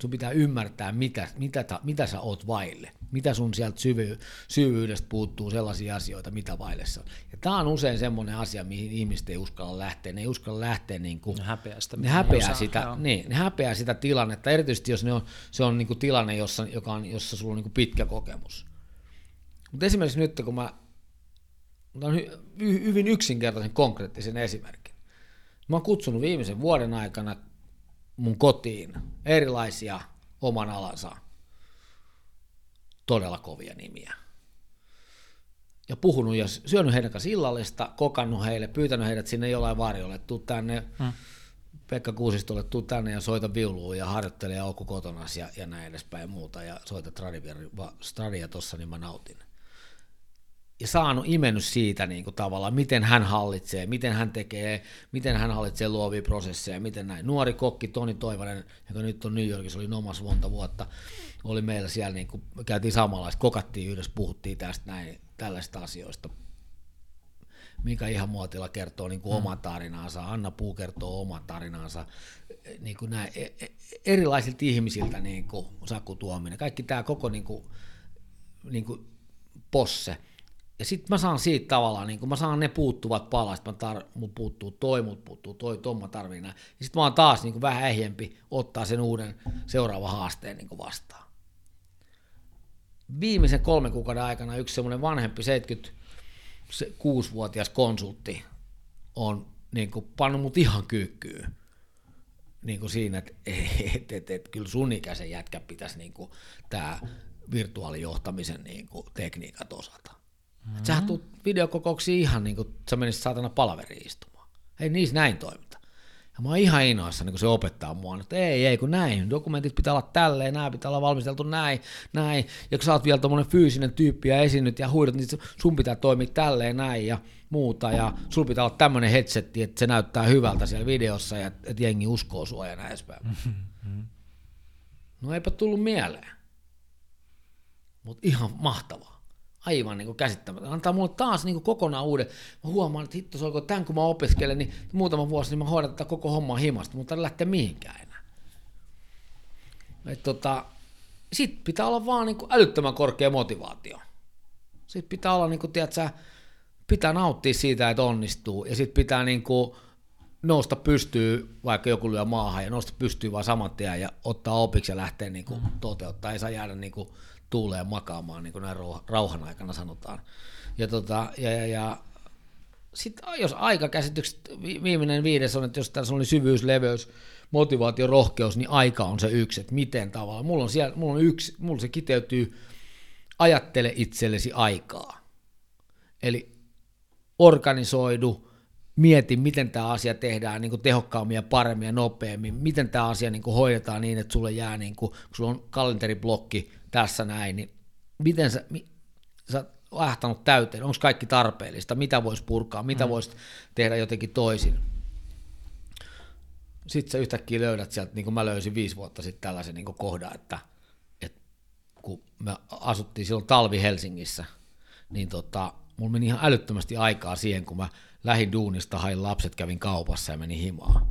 sun pitää ymmärtää, mitä, mitä, ta, mitä sä oot vaille, mitä sun sieltä syvy, syvyydestä puuttuu sellaisia asioita, mitä vaille on. Ja tämä on usein semmoinen asia, mihin ihmiset ei uskalla lähteä. Ne ei uskalla lähteä niin kuin, ne häpeää sitä, ne häpeää osaa, sitä, niin, ne häpeää sitä tilannetta, erityisesti jos ne on, se on niin kuin tilanne, jossa, joka on, jossa sulla on niin kuin pitkä kokemus. Mutta esimerkiksi nyt, kun mä otan hyvin yksinkertaisen konkreettisen esimerkin. Mä oon kutsunut viimeisen vuoden aikana mun kotiin erilaisia oman alansa todella kovia nimiä. Ja puhunut ja syönyt heidän kanssa illallista, kokannut heille, pyytänyt heidät sinne jollain varjolle, tuu tänne hmm. Pekka Kuusistolle, tuu tänne ja soita viulua ja harjoittele ja oku kotonas ja, ja näin edespäin ja muuta ja soita stradia tossa, niin mä nautin ja saanut imennyt siitä niin kuin tavallaan, miten hän hallitsee, miten hän tekee, miten hän hallitsee luovia prosesseja, miten näin. Nuori kokki Toni Toivonen, joka nyt on New Yorkissa, oli omassa monta vuotta, oli meillä siellä, niin kuin, käytiin samanlaista, kokattiin yhdessä, puhuttiin tästä näin, tällaista asioista. Mika ihan muotilla kertoo niin kuin mm. oman tarinaansa, Anna Puu kertoo oman tarinaansa, niin kuin näin, e, e, erilaisilta ihmisiltä, niin kuin Saku Tuominen, kaikki tämä koko niin kuin, niin kuin posse – ja sitten mä saan siitä tavallaan, niin kun mä saan ne puuttuvat palat, mä tar- mut puuttuu toi, mut puuttuu toi, toi mä tarviin näin. Ja sitten mä oon taas niin vähän ehjempi ottaa sen uuden seuraavan haasteen niin vastaan. Viimeisen kolmen kuukauden aikana yksi semmoinen vanhempi 76-vuotias konsultti on niin kuin pannut mut ihan kyykkyyn niin kuin siinä, että et, et, et, kyllä sun ikäisen jätkä pitäisi niin tämä virtuaalijohtamisen niin kuin tekniikat osata. Mm-hmm. Sähän tuut videokokouksiin ihan niin kuin sä menisit saatana palaveriin istumaan. Ei niissä näin toimita. Ja mä oon ihan innoissa, niin kun se opettaa mua, että ei, ei, kun näin, dokumentit pitää olla tälleen, nämä pitää olla valmisteltu näin, näin, ja kun sä oot vielä tommonen fyysinen tyyppi ja esinyt ja huidot, niin sun pitää toimia tälleen näin ja muuta, ja sul pitää olla tämmöinen headsetti, että se näyttää hyvältä siellä videossa, ja että jengi uskoo sua ja näin edespäin. Mm-hmm. No eipä tullut mieleen. Mutta ihan mahtavaa aivan niin käsittämätöntä. Antaa mulle taas niin kokonaan uuden. Mä huomaan, että hitto, se tämän kun mä opiskelen, niin muutama vuosi, niin mä hoidan tätä koko hommaa himasta, mutta ei lähteä mihinkään enää. tota, Sitten pitää olla vaan niin älyttömän korkea motivaatio. Sitten pitää olla, niin kuin, tiedätkö, pitää nauttia siitä, että onnistuu, ja sitten pitää niin kuin, nousta pystyy, vaikka joku lyö maahan, ja nousta pystyy vaan saman tien ja ottaa opiksi ja lähteä niin kuin, toteuttaa. Ei saa jäädä niin kuin, tuuleen makaamaan, niin kuin näin rauhan aikana sanotaan. Ja, tota, ja, ja, ja sitten jos aikakäsitykset, viimeinen viides on, että jos tässä oli syvyys, leveys, motivaatio, rohkeus, niin aika on se yksi, että miten tavalla. Mulla on, siellä, mulla on yksi, mulla se kiteytyy, ajattele itsellesi aikaa. Eli organisoidu, mieti, miten tämä asia tehdään niin kuin tehokkaammin ja paremmin ja nopeammin, miten tämä asia niin kuin hoidetaan niin, että sulle jää, niin kuin, kun sulla on kalenteriblokki, tässä näin, niin miten sä, mi, sä lähtanut täyteen, onko kaikki tarpeellista, mitä voisi purkaa, mitä mm. voisi tehdä jotenkin toisin. Sitten sä yhtäkkiä löydät sieltä, niin kuin mä löysin viisi vuotta sitten tällaisen niin kohdan, että, että kun me asuttiin silloin talvi Helsingissä, niin tota, mulla meni ihan älyttömästi aikaa siihen, kun mä lähin duunista, hain lapset, kävin kaupassa ja menin himaan.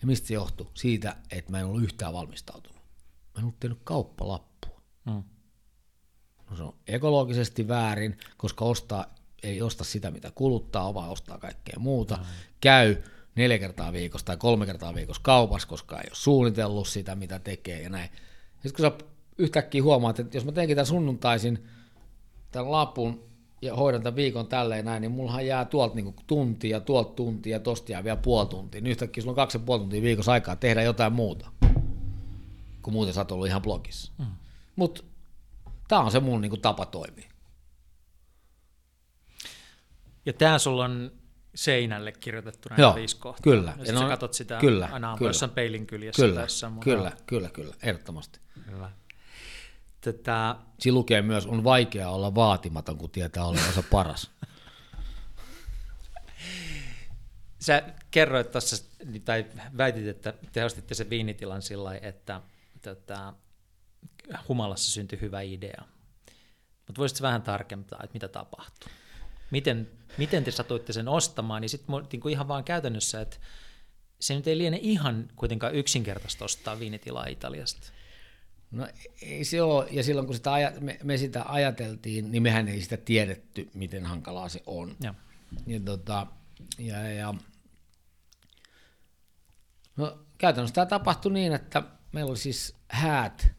Ja mistä se johtui? Siitä, että mä en ollut yhtään valmistautunut. Mä en ollut tehnyt kauppalappua. Mm. No se on ekologisesti väärin, koska ostaa, ei osta sitä, mitä kuluttaa, vaan ostaa kaikkea muuta. Mm. Käy neljä kertaa viikossa tai kolme kertaa viikossa kaupassa, koska ei ole suunnitellut sitä, mitä tekee ja näin. Sitten kun sä yhtäkkiä huomaat, että jos mä teenkin tämän sunnuntaisin tämän lapun ja hoidan tämän viikon tälleen näin, niin mullahan jää tuolta niin tunti ja tuolta tunti ja tosta jää vielä puoli tuntia. Niin yhtäkkiä sulla on kaksi ja puoli tuntia viikossa aikaa tehdä jotain muuta, kun muuten sä oot ollut ihan blogissa. Mm. Mutta tämä on se mun niin tapa toimia. Ja tämä sulla on seinälle kirjoitettuna Joo, viisi kohtaa. Kyllä. Ja no, sä katsot sitä kyllä, aina kyllä, jossain peilin kyljessä. Kyllä, tässä, kyllä, kyllä, kyllä, ehdottomasti. Hyvä. Tätä... Siinä lukee myös, on vaikea olla vaatimaton, kun tietää olevansa paras. Sä kerroit tuossa, tai väitit, että tehostitte sen viinitilan sillä että tätä, humalassa syntyi hyvä idea. Mutta voisitko vähän tarkentaa, että mitä tapahtui? Miten, miten te satuitte sen ostamaan? Niin sitten niin ihan vaan käytännössä, että se nyt ei liene ihan kuitenkaan yksinkertaista ostaa viinitilaa Italiasta. No ei se ole, ja silloin kun sitä aja, me, me sitä ajateltiin, niin mehän ei sitä tiedetty, miten hankalaa se on. Ja, ja, tota, ja, ja no, käytännössä tämä tapahtui niin, että meillä oli siis häät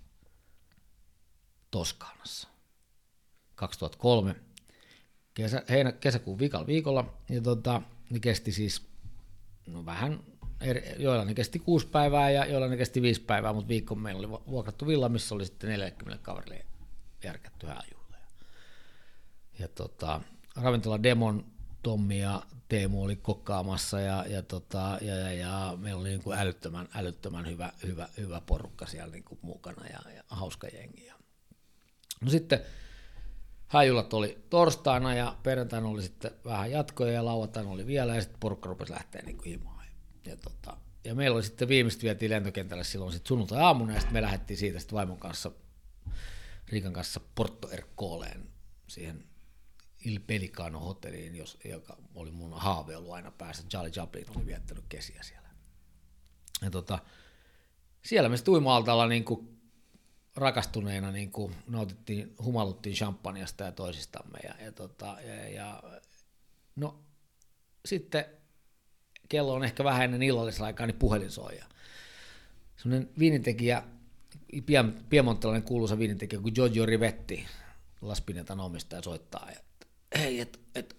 Toskaanassa 2003 kesä, heinä, kesäkuun viikalla viikolla, ja tota, ne kesti siis no vähän eri, joilla ne kesti kuusi päivää ja joilla ne kesti viisi päivää, mutta viikko meillä oli vuokrattu villa, missä oli sitten 40 kaverille järkätty hääjuhla. Ja, ja tota, ravintola Demon Tommi ja Teemu oli kokkaamassa ja, ja, tota, ja, ja, ja meillä oli niin kuin älyttömän, älyttömän hyvä, hyvä, hyvä porukka siellä niin kuin mukana ja, ja hauska jengi. Ja. No sitten Häjulat oli torstaina ja perjantaina oli sitten vähän jatkoja ja lauantaina oli vielä ja sitten porukka rupesi lähteä niin kuin himaan ja, tota, ja meillä oli sitten viimeistä vietiin lentokentälle silloin sitten sunnuntai-aamuna ja sitten me lähdettiin siitä sitten vaimon kanssa, Riikan kanssa Porto Ercoleen siihen Il Pelicano hotelliin, jos, joka oli mun haave ollut aina päästä. Charlie Chaplin oli viettänyt kesiä siellä. Ja tota, siellä me sitten uima niin kuin rakastuneena niin kuin nautittiin, humaluttiin champagnesta ja toisistamme. Ja, ja, tota, ja, ja no sitten kello on ehkä vähän ennen illallisaikaa, niin puhelin soi. Sellainen viinintekijä, piemontelainen kuuluisa viinintekijä kuin Giorgio Rivetti, Laspinetan omistaja soittaa, että hei, että et,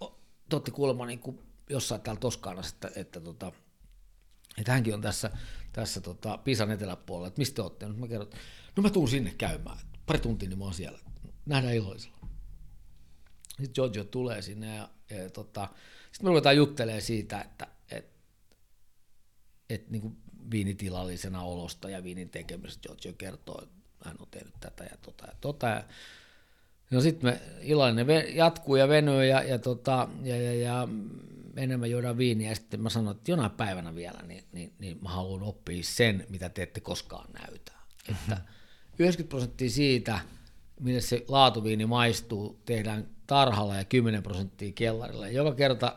te olette kuulemma niin kuin jossain täällä Toskaanassa, että, että, tota, että hänkin on tässä, tässä tota, Pisan eteläpuolella, että mistä te olette? Mä kerron, no mä tuun sinne käymään, pari tuntia niin mä oon siellä, nähdään iloisella. Sitten Giorgio tulee sinne ja, ja tota, sitten me ruvetaan juttelemaan siitä, että että niin kuin viinitilallisena olosta ja viinin tekemisestä Giorgio kertoo, että hän on tehnyt tätä ja tota ja tota. Ja, no sitten me iloinen jatkuu ja venyy ja, ja, tota, ja, ja, ja enemmän juodaan viiniä ja sitten mä sanoin, että jonain päivänä vielä, niin, niin, niin mä haluan oppia sen, mitä te ette koskaan näytä. Että 90 prosenttia siitä, millä se laatuviini maistuu, tehdään tarhalla ja 10 prosenttia kellarilla. Joka kerta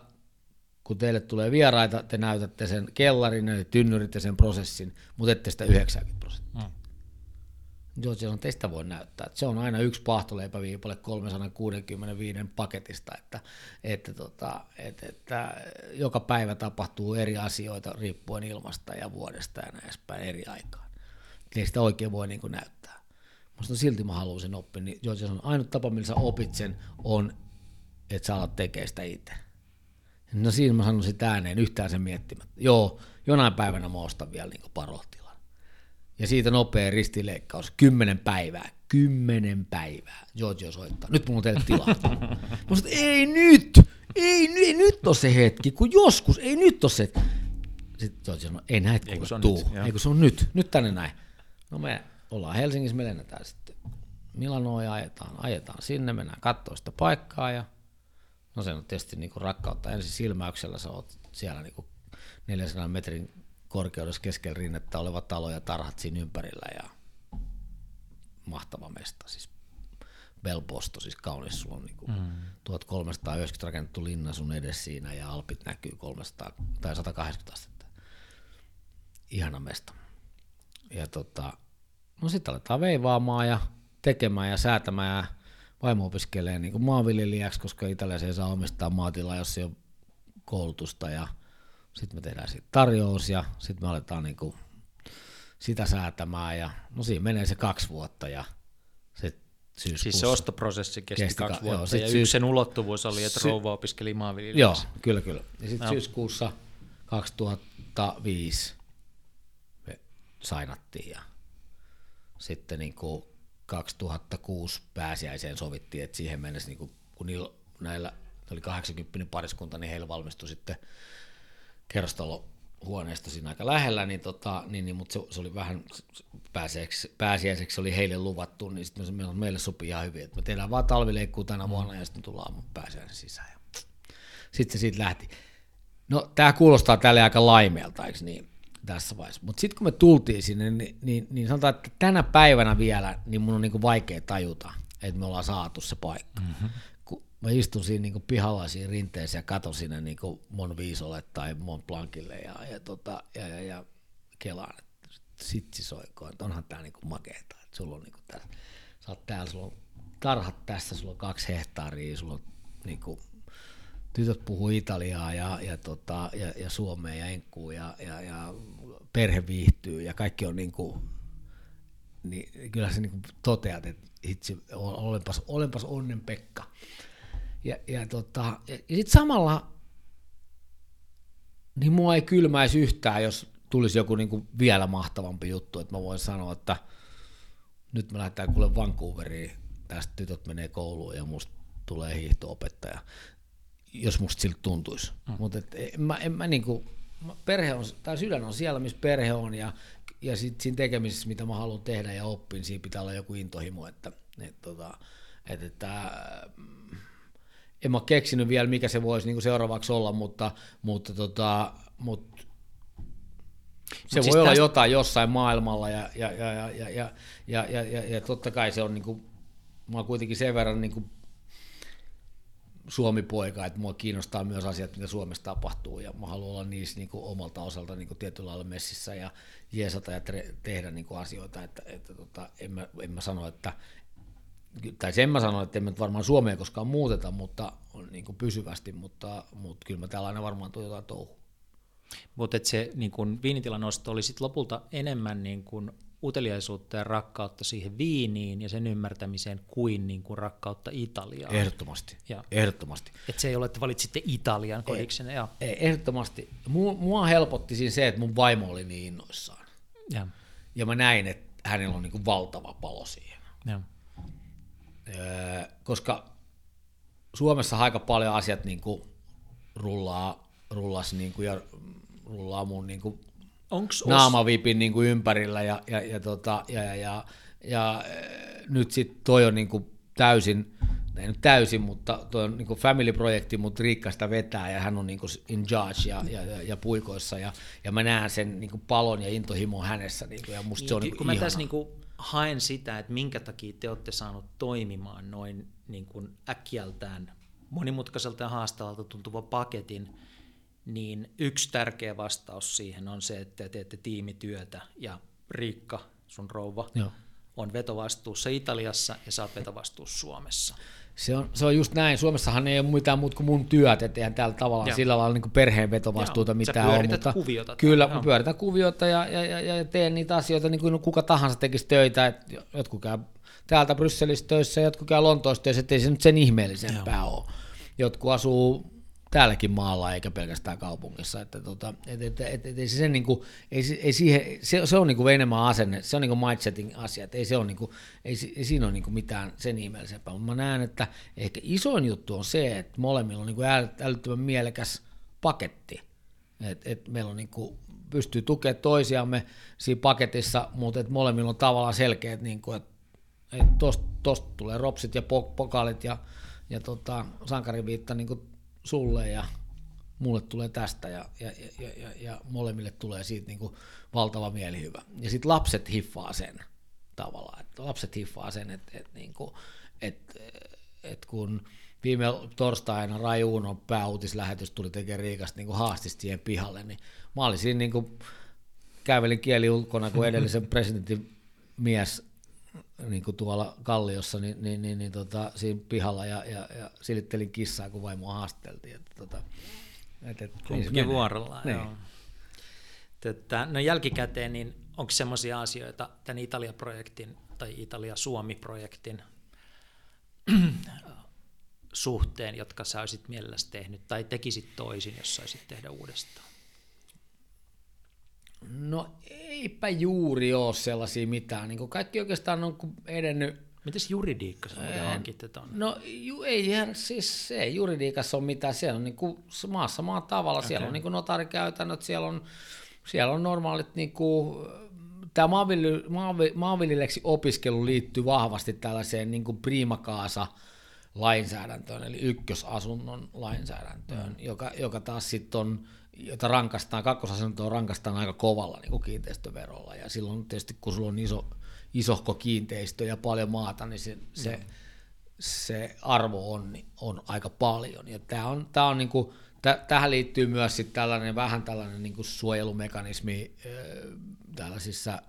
kun teille tulee vieraita, te näytätte sen kellarin ja tynnyrit ja sen prosessin, mutta ette sitä 90 prosenttia. Mm. Joo, se on teistä voi näyttää. Se on aina yksi pahtoleipäviipale 365 paketista, että, että, tota, että, että joka päivä tapahtuu eri asioita riippuen ilmasta ja vuodesta ja näin edespäin eri aikaan. Ei sitä oikein voi niin kuin näyttää. Mutta silti mä haluan sen oppia, niin George on ainut tapa, millä sä opit sen, on, että sä alat tekemään sitä itse. No siinä mä sanoin sitä ääneen yhtään sen miettimättä. Joo, jonain päivänä mä ostan vielä niin parotilan. Ja siitä nopea ristileikkaus, kymmenen päivää, kymmenen päivää. Giorgio soittaa, nyt mulla on teille tilaa. mä sanoin, ei nyt, ei, ei nyt ole se hetki, kun joskus, ei nyt ole se Sitten Giorgio sanoi, ei näet kuule tuu, nyt, ei kun se on nyt, nyt tänne näin. No me ollaan Helsingissä, me lennetään sitten Milanoa ja ajetaan, ajetaan sinne, mennään katsoa sitä paikkaa ja no se on tietysti niin kuin rakkautta. Ensin silmäyksellä sä oot siellä niin kuin 400 metrin korkeudessa keskellä rinnettä oleva talo ja tarhat siinä ympärillä ja mahtava mesta, siis Belposto, siis kaunis, sulla on niin kuin mm. 1390 rakennettu linna sun edes siinä ja Alpit näkyy 300 tai 180 astetta. Ihana mesta. Ja tota, no sitten aletaan veivaamaan ja tekemään ja säätämään ja vaimo opiskelee niin kuin maanviljelijäksi, koska Italiassa ei saa omistaa maatilaa, jos ei ole koulutusta ja sitten me tehdään siitä tarjous ja sitten me aletaan niin kuin sitä säätämään ja no siinä menee se kaksi vuotta ja sitten syyskuussa. Siis se ostoprosessi kesti, kesti kaksi vuotta joo, sit ja syys... yksi sen ulottuvuus oli, että sy- rouva opiskeli maanviljelijäksi. Joo, kyllä, kyllä. Ja sitten syyskuussa 2005 me sainattiin ja sitten niin kuin 2006 pääsiäiseen sovittiin, että siihen mennessä, niin kuin, kun niillä, näillä oli 80 pariskunta, niin heillä valmistui sitten kerrostalo huoneesta siinä aika lähellä, niin, tota, niin, niin mutta se, se, oli vähän pääsiäiseksi, pääsiäiseksi oli heille luvattu, niin sitten me, meille sopii ihan hyvin, että me tehdään vaan talvileikkuu tänä mm. vuonna ja sitten tullaan aamun pääsiäisen sisään. Sitten se siitä lähti. No tämä kuulostaa tälle aika laimeelta, eikö niin, tässä vaiheessa. Mutta sitten kun me tultiin sinne, niin, niin, niin sanotaan, että tänä päivänä vielä, niin mun on niinku vaikea tajuta, että me ollaan saatu se paikka. Mm-hmm mä istun siinä niin pihalla siinä rinteessä ja katon sinne niin Mon Viisolle tai Mon Blancille ja, ja, tota, ja, ja, ja kelaan, että sitsi soikoon, että onhan tää niin makeeta, että sulla on niin tässä, sä oot täällä, sulla on tarhat tässä, sulla on kaksi hehtaaria, sulla on niin kuin, tytöt puhuu italiaa ja, ja, tota, ja, ja suomea ja enkkuu ja, ja, ja perhe viihtyy ja kaikki on niin kuin, niin kyllä se niin toteat, että itse, olenpas, olenpas onnen Pekka. Ja, ja, tota, ja, sitten samalla, niin mua ei kylmäisi yhtään, jos tulisi joku niinku vielä mahtavampi juttu, että mä voin sanoa, että nyt me lähdetään kuule Vancouveriin, tästä tytöt menee kouluun ja musta tulee hiihtoopettaja, jos musta siltä tuntuisi. Mm. Mutta en mä, en mä niinku, perhe on, tai sydän on siellä, missä perhe on, ja, ja sit siinä tekemisessä, mitä mä haluan tehdä ja oppin, siinä pitää olla joku intohimo, että, että, tota, että, että en mä ole keksinyt vielä, mikä se voisi niin kuin seuraavaksi olla, mutta, mutta, tota, mutta se Mut voi siis olla tästä... jotain jossain maailmalla ja, ja, ja, ja, ja, ja, ja, ja, ja, ja totta kai se on, niin kuin, mä oon kuitenkin sen verran niin kuin Suomi-poika, että mua kiinnostaa myös asiat, mitä Suomessa tapahtuu, ja mä haluan olla niissä niin kuin omalta osalta niin kuin tietyllä lailla messissä ja jeesata ja tre- tehdä niin kuin asioita, että, että tota, en, mä, en mä sano, että, tai sen mä sanon, että emme varmaan Suomeen koskaan muuteta, mutta niin kuin pysyvästi, mutta, mutta kyllä mä täällä aina varmaan tuo jotain touhu. Mutta se niin kun viinitilan nosto oli sit lopulta enemmän niin kun uteliaisuutta ja rakkautta siihen viiniin ja sen ymmärtämiseen kuin, niin kuin rakkautta Italiaan. Ehdottomasti, ja, ehdottomasti. Et se ei ole, että valitsitte Italian kodiksen. Ei, ei, ehdottomasti. Mua, mua helpotti siinä se, että mun vaimo oli niin innoissaan. Ja, ja mä näin, että hänellä on niin kuin valtava palo siihen. Ja. Öö, koska Suomessa aika paljon asiat niin kuin rullaa, rullas niin kuin, ja rullaa mun niin kuin Onks naamavipin niin kuin ympärillä ja, ja, ja, tota, ja, ja, ja, ja nyt sitten toi on niin kuin täysin, ei nyt täysin, mutta toi on niin family-projekti, mutta Riikka sitä vetää ja hän on niin kuin in charge ja, ja, ja, ja puikoissa ja, ja mä näen sen niin kuin palon ja intohimon hänessä niin kuin, ja musta niin, se on niin, niin Kun mä tässä niin kuin haen sitä, että minkä takia te olette saanut toimimaan noin niin kuin äkkiältään monimutkaiselta ja haastavalta tuntuva paketin, niin yksi tärkeä vastaus siihen on se, että te teette tiimityötä ja Riikka, sun rouva, Joo. on vetovastuussa Italiassa ja sä oot vetovastuussa Suomessa. Se on, se on just näin. Suomessahan ei ole mitään muuta kuin mun työt, että eihän täällä tavallaan Joo. sillä lailla niin perheen vetovastuuta mitään ole. Mutta kuviota. Kyllä, mä pyöritän kuviota ja, ja, ja, ja, teen niitä asioita niin kuin kuka tahansa tekisi töitä. Että jotkut käy täältä Brysselissä töissä, jotkut käy Lontoossa töissä, ettei se nyt sen ihmeellisempää Joo. ole. Jotkut asuu täälläkin maalla eikä pelkästään kaupungissa. Että tota, et, et, et, et, se, sen, niin kuin, ei, ei siihen, se, se on niin kuin enemmän asenne, se on niin kuin mindseting asia, ei, se on niin kuin, ei, ei siinä ole niin kuin mitään sen ihmeellisempää, mutta mä näen, että ehkä isoin juttu on se, että molemmilla on niin kuin älyttömän mielekäs paketti, että et meillä on niin kuin, pystyy tukemaan toisiamme siinä paketissa, mutta että molemmilla on tavallaan selkeät, niin kuin, että että tosta, tosta tulee ropsit ja pokalit ja, ja tota, sankariviitta niin sulle ja mulle tulee tästä ja, ja, ja, ja, ja molemmille tulee siitä niin kuin valtava mielihyvä. Ja sitten lapset hiffaa sen tavallaan, että lapset hiffaa sen, että, että, niin kuin, että, että kun viime torstaina Rajuunon pääuutislähetys tuli tekemään Riikasta niin haastista siihen pihalle, niin mä olin siinä niin kuin, kävelin kieli ulkona kuin edellisen presidentin mies niin kuin tuolla Kalliossa, niin, niin, niin, niin tota, siinä pihalla ja, ja, ja silittelin kissaa, kun vaimoa haasteltiin. Että, tota, et, et, Kumpikin niin vuorollaan, niin. joo. Tätä, no jälkikäteen, niin onko sellaisia asioita tämän Italia-projektin tai Italia-Suomi-projektin suhteen, jotka sä olisit mielelläsi tehnyt tai tekisit toisin, jos saisit tehdä uudestaan? No eipä juuri ole sellaisia mitään. Niin kaikki oikeastaan on edennyt. Mites juridiikka sä muuten hankit No ju, eihän siis ei juridiikassa ole mitään. Siellä on niin kuin maassa maan tavalla. Okay. Siellä on niin kuin notaarikäytännöt, siellä on, siellä on normaalit niin kuin, tämä maanviljelijäksi opiskelu liittyy vahvasti tällaiseen niin kuin primakaasa lainsäädäntöön, eli ykkösasunnon lainsäädäntöön, mm. joka, joka taas sitten on jota rankastaan, kakkosasuntoa rankastaan aika kovalla niin kuin kiinteistöverolla. Ja silloin tietysti, kun sulla on iso, isohko kiinteistö ja paljon maata, niin se, se, se arvo on, on aika paljon. Ja tämä on, tämä on niin kuin, tähän liittyy myös sit tällainen vähän tällainen niin kuin suojelumekanismi tällaisissa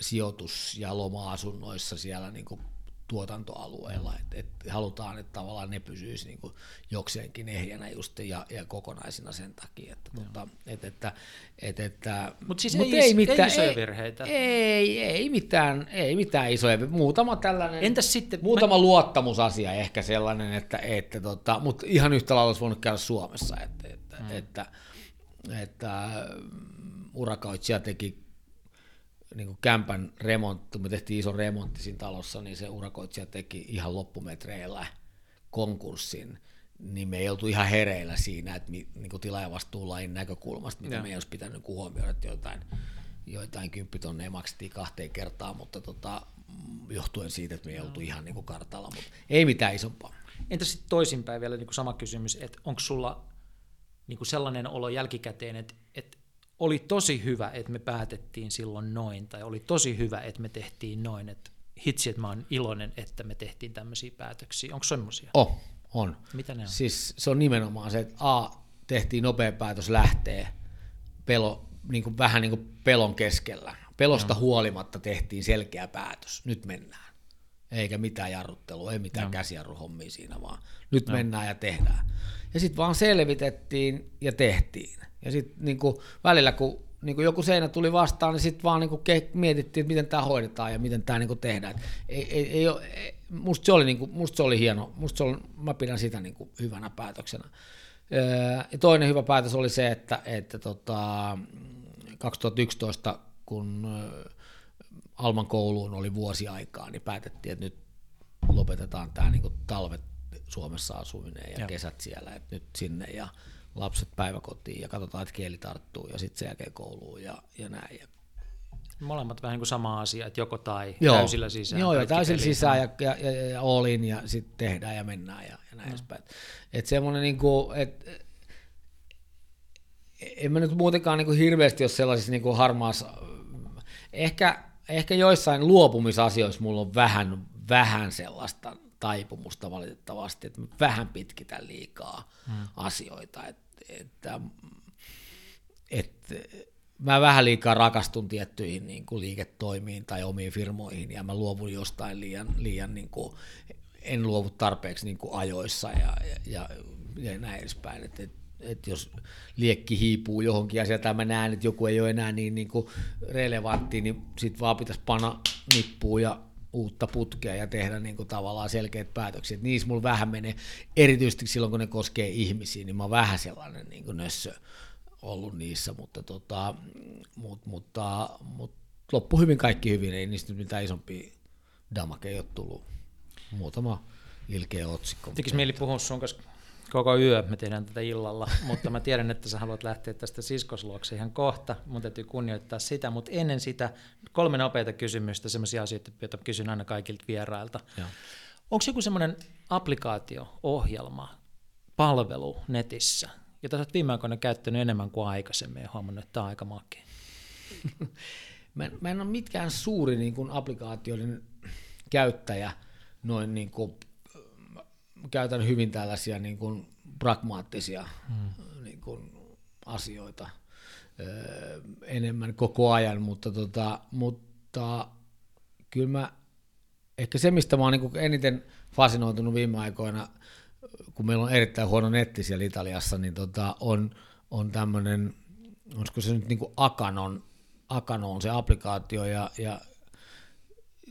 sijoitus- ja loma-asunnoissa siellä niin kuin tuotantoalueella, et halutaan, että tavallaan ne pysyisi niin jokseenkin ehjänä just ja, ja kokonaisina sen takia. Että, tota, et, että, et, että, Mutta siis mut ei, ei, mitään, ei isoja virheitä? Ei, ei, mitään, ei mitään isoja, muutama tällainen, Entäs sitten, muutama mä... luottamusasia ehkä sellainen, että, että tota, mutta ihan yhtä lailla olisi voinut käydä Suomessa, että, että, hmm. että, että, että urakoitsija teki niin kuin kämpän remontti, me tehtiin iso remontti siinä talossa, niin se urakoitsija teki ihan loppumetreillä konkurssin, niin me ei oltu ihan hereillä siinä, että niin kuin tilaajavastuulain näkökulmasta, mitä me ei olisi pitänyt niin huomioida, että jotain, joitain kymppitonneja maksettiin kahteen kertaan, mutta tota, johtuen siitä, että me ei oltu ihan niin kuin kartalla, mutta ei mitään isompaa. Entä sitten toisinpäin vielä niin kuin sama kysymys, että onko sulla niin kuin sellainen olo jälkikäteen, että, että oli tosi hyvä, että me päätettiin silloin noin, tai oli tosi hyvä, että me tehtiin noin, että hitsi, että mä oon iloinen, että me tehtiin tämmöisiä päätöksiä. Onko semmoisia? Oh, on. Mitä ne on? Siis se on nimenomaan se, että A, tehtiin nopea päätös lähtee pelo, niin kuin, vähän niin kuin pelon keskellä. Pelosta no. huolimatta tehtiin selkeä päätös. Nyt mennään. Eikä mitään jarruttelua, ei mitään no. käsijarruhommia siinä, vaan nyt no. mennään ja tehdään. Ja sitten vaan selvitettiin ja tehtiin. Ja sitten niin välillä, kun niin kuin joku seinä tuli vastaan, niin sitten vaan niin kuin mietittiin, että miten tämä hoidetaan ja miten tämä niin tehdään. ei, ei, ei ole, ei, musta, se oli, niin kuin, musta se oli hieno, musta se oli, mä pidän sitä niin kuin hyvänä päätöksenä. Ja toinen hyvä päätös oli se, että, että tota, 2011, kun Alman kouluun oli vuosi aikaa, niin päätettiin, että nyt lopetetaan tämä niin talvet Suomessa asuminen ja, ja kesät siellä, että nyt sinne ja lapset päiväkotiin ja katsotaan, että kieli tarttuu ja sitten sen jälkeen kouluun ja, ja näin. Ja Molemmat vähän niin kuin sama asia, että joko tai joo. täysillä sisään. Joo, joo täysillä sisään ja, ja, ja, ja all in ja sitten tehdään ja mennään ja, ja näin no. edespäin. Että semmoinen, niin kuin, että en mä nyt muutenkaan niin kuin hirveästi ole sellaisissa niin kuin harmaassa, ehkä, ehkä joissain luopumisasioissa mulla on vähän, vähän sellaista taipumusta valitettavasti, että mä vähän pitkitän liikaa hmm. asioita, että että, että mä vähän liikaa rakastun tiettyihin niin kuin liiketoimiin tai omiin firmoihin ja mä luovun jostain liian, liian niin kuin, en luovu tarpeeksi niin kuin ajoissa ja, ja, ja näin edespäin. Että, että, että jos liekki hiipuu johonkin ja sieltä mä näen, että joku ei ole enää niin, niin kuin relevantti, niin sitten vaan pitäisi panna nippuun ja uutta putkea ja tehdä niin kuin tavallaan selkeät päätökset. Niissä mulla vähän menee, erityisesti silloin kun ne koskee ihmisiä, niin mä oon vähän sellainen niin kuin nössö ollut niissä, mutta, tota, mut, mutta, mutta loppu hyvin kaikki hyvin, ei niistä mitään isompia damakeja ole tullut. Muutama ilkeä otsikko. Tekisi mieli puhua sun kanssa koko yö me tehdään tätä illalla, mutta mä tiedän, että sä haluat lähteä tästä siskosluokse ihan kohta. Mun täytyy kunnioittaa sitä, mutta ennen sitä kolme nopeita kysymystä, sellaisia asioita, joita kysyn aina kaikilta vierailta. Onko joku semmoinen applikaatio, ohjelma, palvelu netissä, jota sä oot viime aikoina käyttänyt enemmän kuin aikaisemmin ja huomannut, että tämä on aika makea? mä, mä en ole mitkään suuri niin kuin applikaatioiden käyttäjä, noin niin kuin, käytän hyvin tällaisia niin kuin pragmaattisia hmm. niin kuin asioita öö, enemmän koko ajan, mutta, tota, mutta kyllä mä, ehkä se, mistä mä oon niin eniten fasinoitunut viime aikoina, kun meillä on erittäin huono netti siellä Italiassa, niin tota, on, on tämmöinen, olisiko se nyt niin kuin Akanon, Akano on se applikaatio ja, ja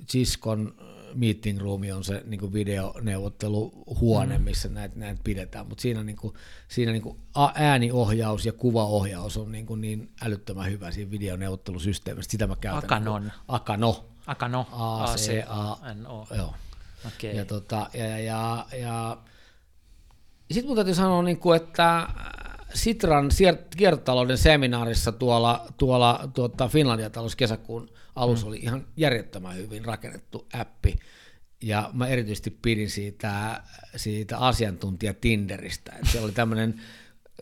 Ciscon meeting room on se niin videoneuvotteluhuone, mm. missä näitä, näitä pidetään, mutta siinä, niin kuin, siinä niin kuin ääniohjaus ja kuvaohjaus on niin, kuin niin älyttömän hyvä siinä videoneuvottelusysteemissä. Sitä mä käytän. Akanon. Niin kuin, Akano. Akano. A-C-A-N-O. Joo. Okay. Ja, tota, ja, ja, ja, ja sitten mun täytyy sanoa, niin kuin, että Sitran kiertotalouden seminaarissa tuolla, tuolla tuota Finlandia talous kesäkuun alussa mm. oli ihan järjettömän hyvin rakennettu appi. Ja mä erityisesti pidin siitä, siitä asiantuntija Tinderistä. Että se oli tämmöinen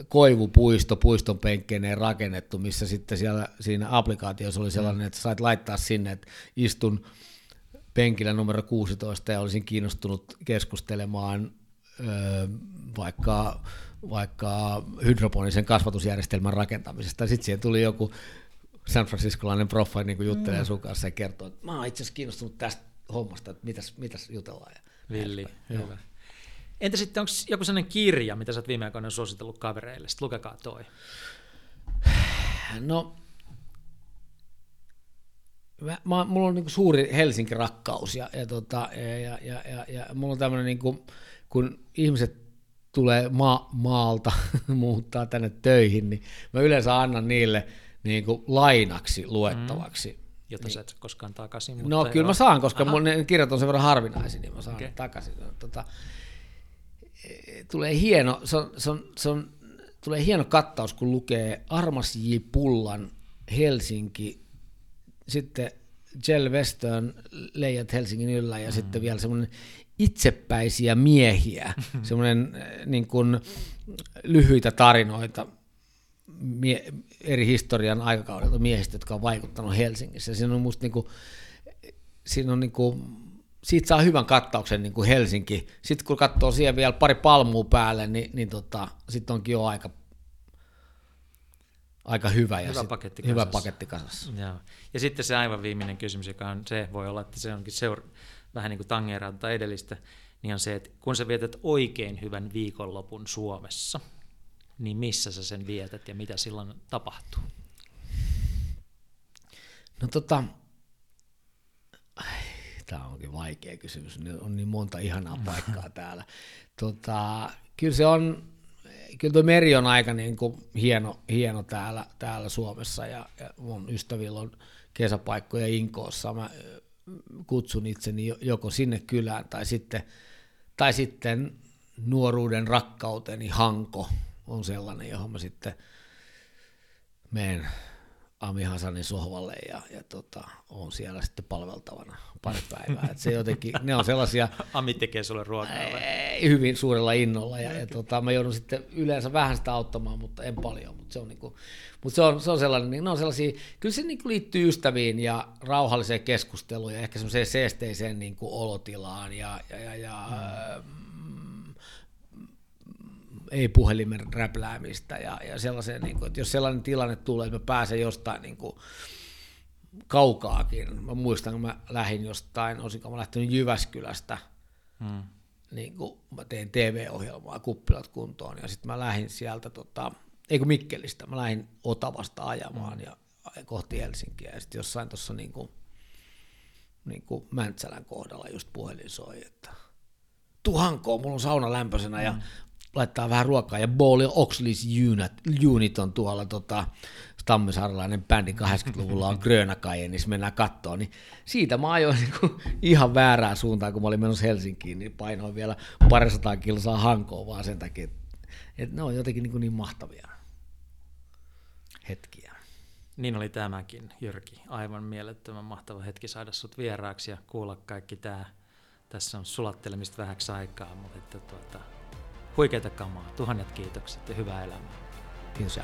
koivupuisto puiston penkkeineen rakennettu, missä sitten siellä, siinä applikaatiossa oli sellainen, että sait laittaa sinne, että istun penkillä numero 16 ja olisin kiinnostunut keskustelemaan öö, vaikka vaikka hydroponisen kasvatusjärjestelmän rakentamisesta. Sitten siihen tuli joku San Franciscolainen proffa niin kuin juttelee mm. sun kanssa ja kertoo, että mä oon itse asiassa kiinnostunut tästä hommasta, että mitäs, mitäs jutellaan. Ja Villi, hyvä. Entä sitten, onko joku sellainen kirja, mitä sä oot viime aikoina suositellut kavereille? Sitten lukekaa toi. No, mä, mä, mulla on niin suuri Helsinki-rakkaus ja, ja, tota, ja, ja, ja, ja, ja mulla on tämmöinen, niin kuin, kun ihmiset tulee ma- maalta, muuttaa tänne töihin, niin mä yleensä annan niille niin kuin lainaksi luettavaksi. Mm. Jota niin. sä et koskaan takaisin. Mutta no kyllä mä saan, koska mun ne kirjat on sen verran harvinaisia, niin mä saan okay. takaisin. Tota, e, tulee hieno, se on, se on, se on, tulee hieno kattaus, kun lukee Armas J. Pullan Helsinki, sitten Jell Western Leijat Helsingin yllä ja mm. sitten vielä semmoinen itsepäisiä miehiä, semmoinen eh, niin kuin, lyhyitä tarinoita mie- eri historian aikakaudelta miehistä, jotka on vaikuttanut Helsingissä. Siinä on musta niin kuin, siinä on niin kuin, siitä saa hyvän kattauksen niin kuin Helsinki. Sitten kun katsoo siihen vielä pari palmua päälle, niin, niin tota, sitten onkin jo aika, aika hyvä, ja hyvä, sit, paketti hyvä paketti kasassa. Ja, ja sitten se aivan viimeinen kysymys, joka on se, voi olla, että se onkin seura- vähän niin kuin tangeerata edellistä, niin on se, että kun sä vietät oikein hyvän viikonlopun Suomessa, niin missä sä sen vietät ja mitä silloin tapahtuu? No tota, tämä onkin vaikea kysymys, on niin monta ihanaa paikkaa täällä. Tota, kyllä se on, kyllä tuo meri on aika niin kuin hieno, hieno täällä, täällä Suomessa ja, ja mun ystävillä on kesäpaikkoja Inkoossa. Mä kutsun itseni joko sinne kylään tai sitten, tai sitten nuoruuden rakkauteni Hanko on sellainen, johon mä sitten menen Ami Hasanin sohvalle ja, ja tota, on siellä sitten palveltavana pari päivää. Et se jotenkin, ne on sellaisia... Ami tekee sulle ruokaa ei, Hyvin suurella innolla ja, ja tota, mä joudun sitten yleensä vähän sitä auttamaan, mutta en paljon, mutta se on, niinku, mutta se on, se on sellainen, niin ne on sellaisia, kyllä se niinku liittyy ystäviin ja rauhalliseen keskusteluun ja ehkä semmoiseen seesteiseen niinku olotilaan ja, ja, ja, ja mm ei puhelimen räpläämistä ja, ja sellaiseen, niin kuin, että jos sellainen tilanne tulee, että mä pääsen jostain niin kuin, kaukaakin. Mä muistan, kun mä lähdin jostain, olisinko mä lähtenyt Jyväskylästä, hmm. niin kuin mä tein TV-ohjelmaa Kuppilat kuntoon, ja sitten mä lähdin sieltä, tota, ei kun Mikkelistä, mä lähdin Otavasta ajamaan ja kohti Helsinkiä, ja sitten jossain tuossa niin kuin, niin kuin Mäntsälän kohdalla just puhelin soi, että tuhankoon, mulla on sauna lämpöisenä, hmm. ja laittaa vähän ruokaa, ja Bowley Oxley's Unit, Unit on tuolla tota, tammisaaralainen bändi 80-luvulla on Grönakaje, niin mennään kattoon, niin siitä mä ajoin niin kuin ihan väärään suuntaan, kun mä olin menossa Helsinkiin, niin painoin vielä parisataa kilsaa hankoon vaan sen takia, että Et ne on jotenkin niin, niin mahtavia hetkiä. Niin oli tämäkin, Jyrki. Aivan mielettömän mahtava hetki saada sut vieraaksi ja kuulla kaikki tämä. Tässä on sulattelemista vähäksi aikaa, mutta että tuota, huikeita kamaa. Tuhannet kiitokset ja hyvää elämää. Kiitos.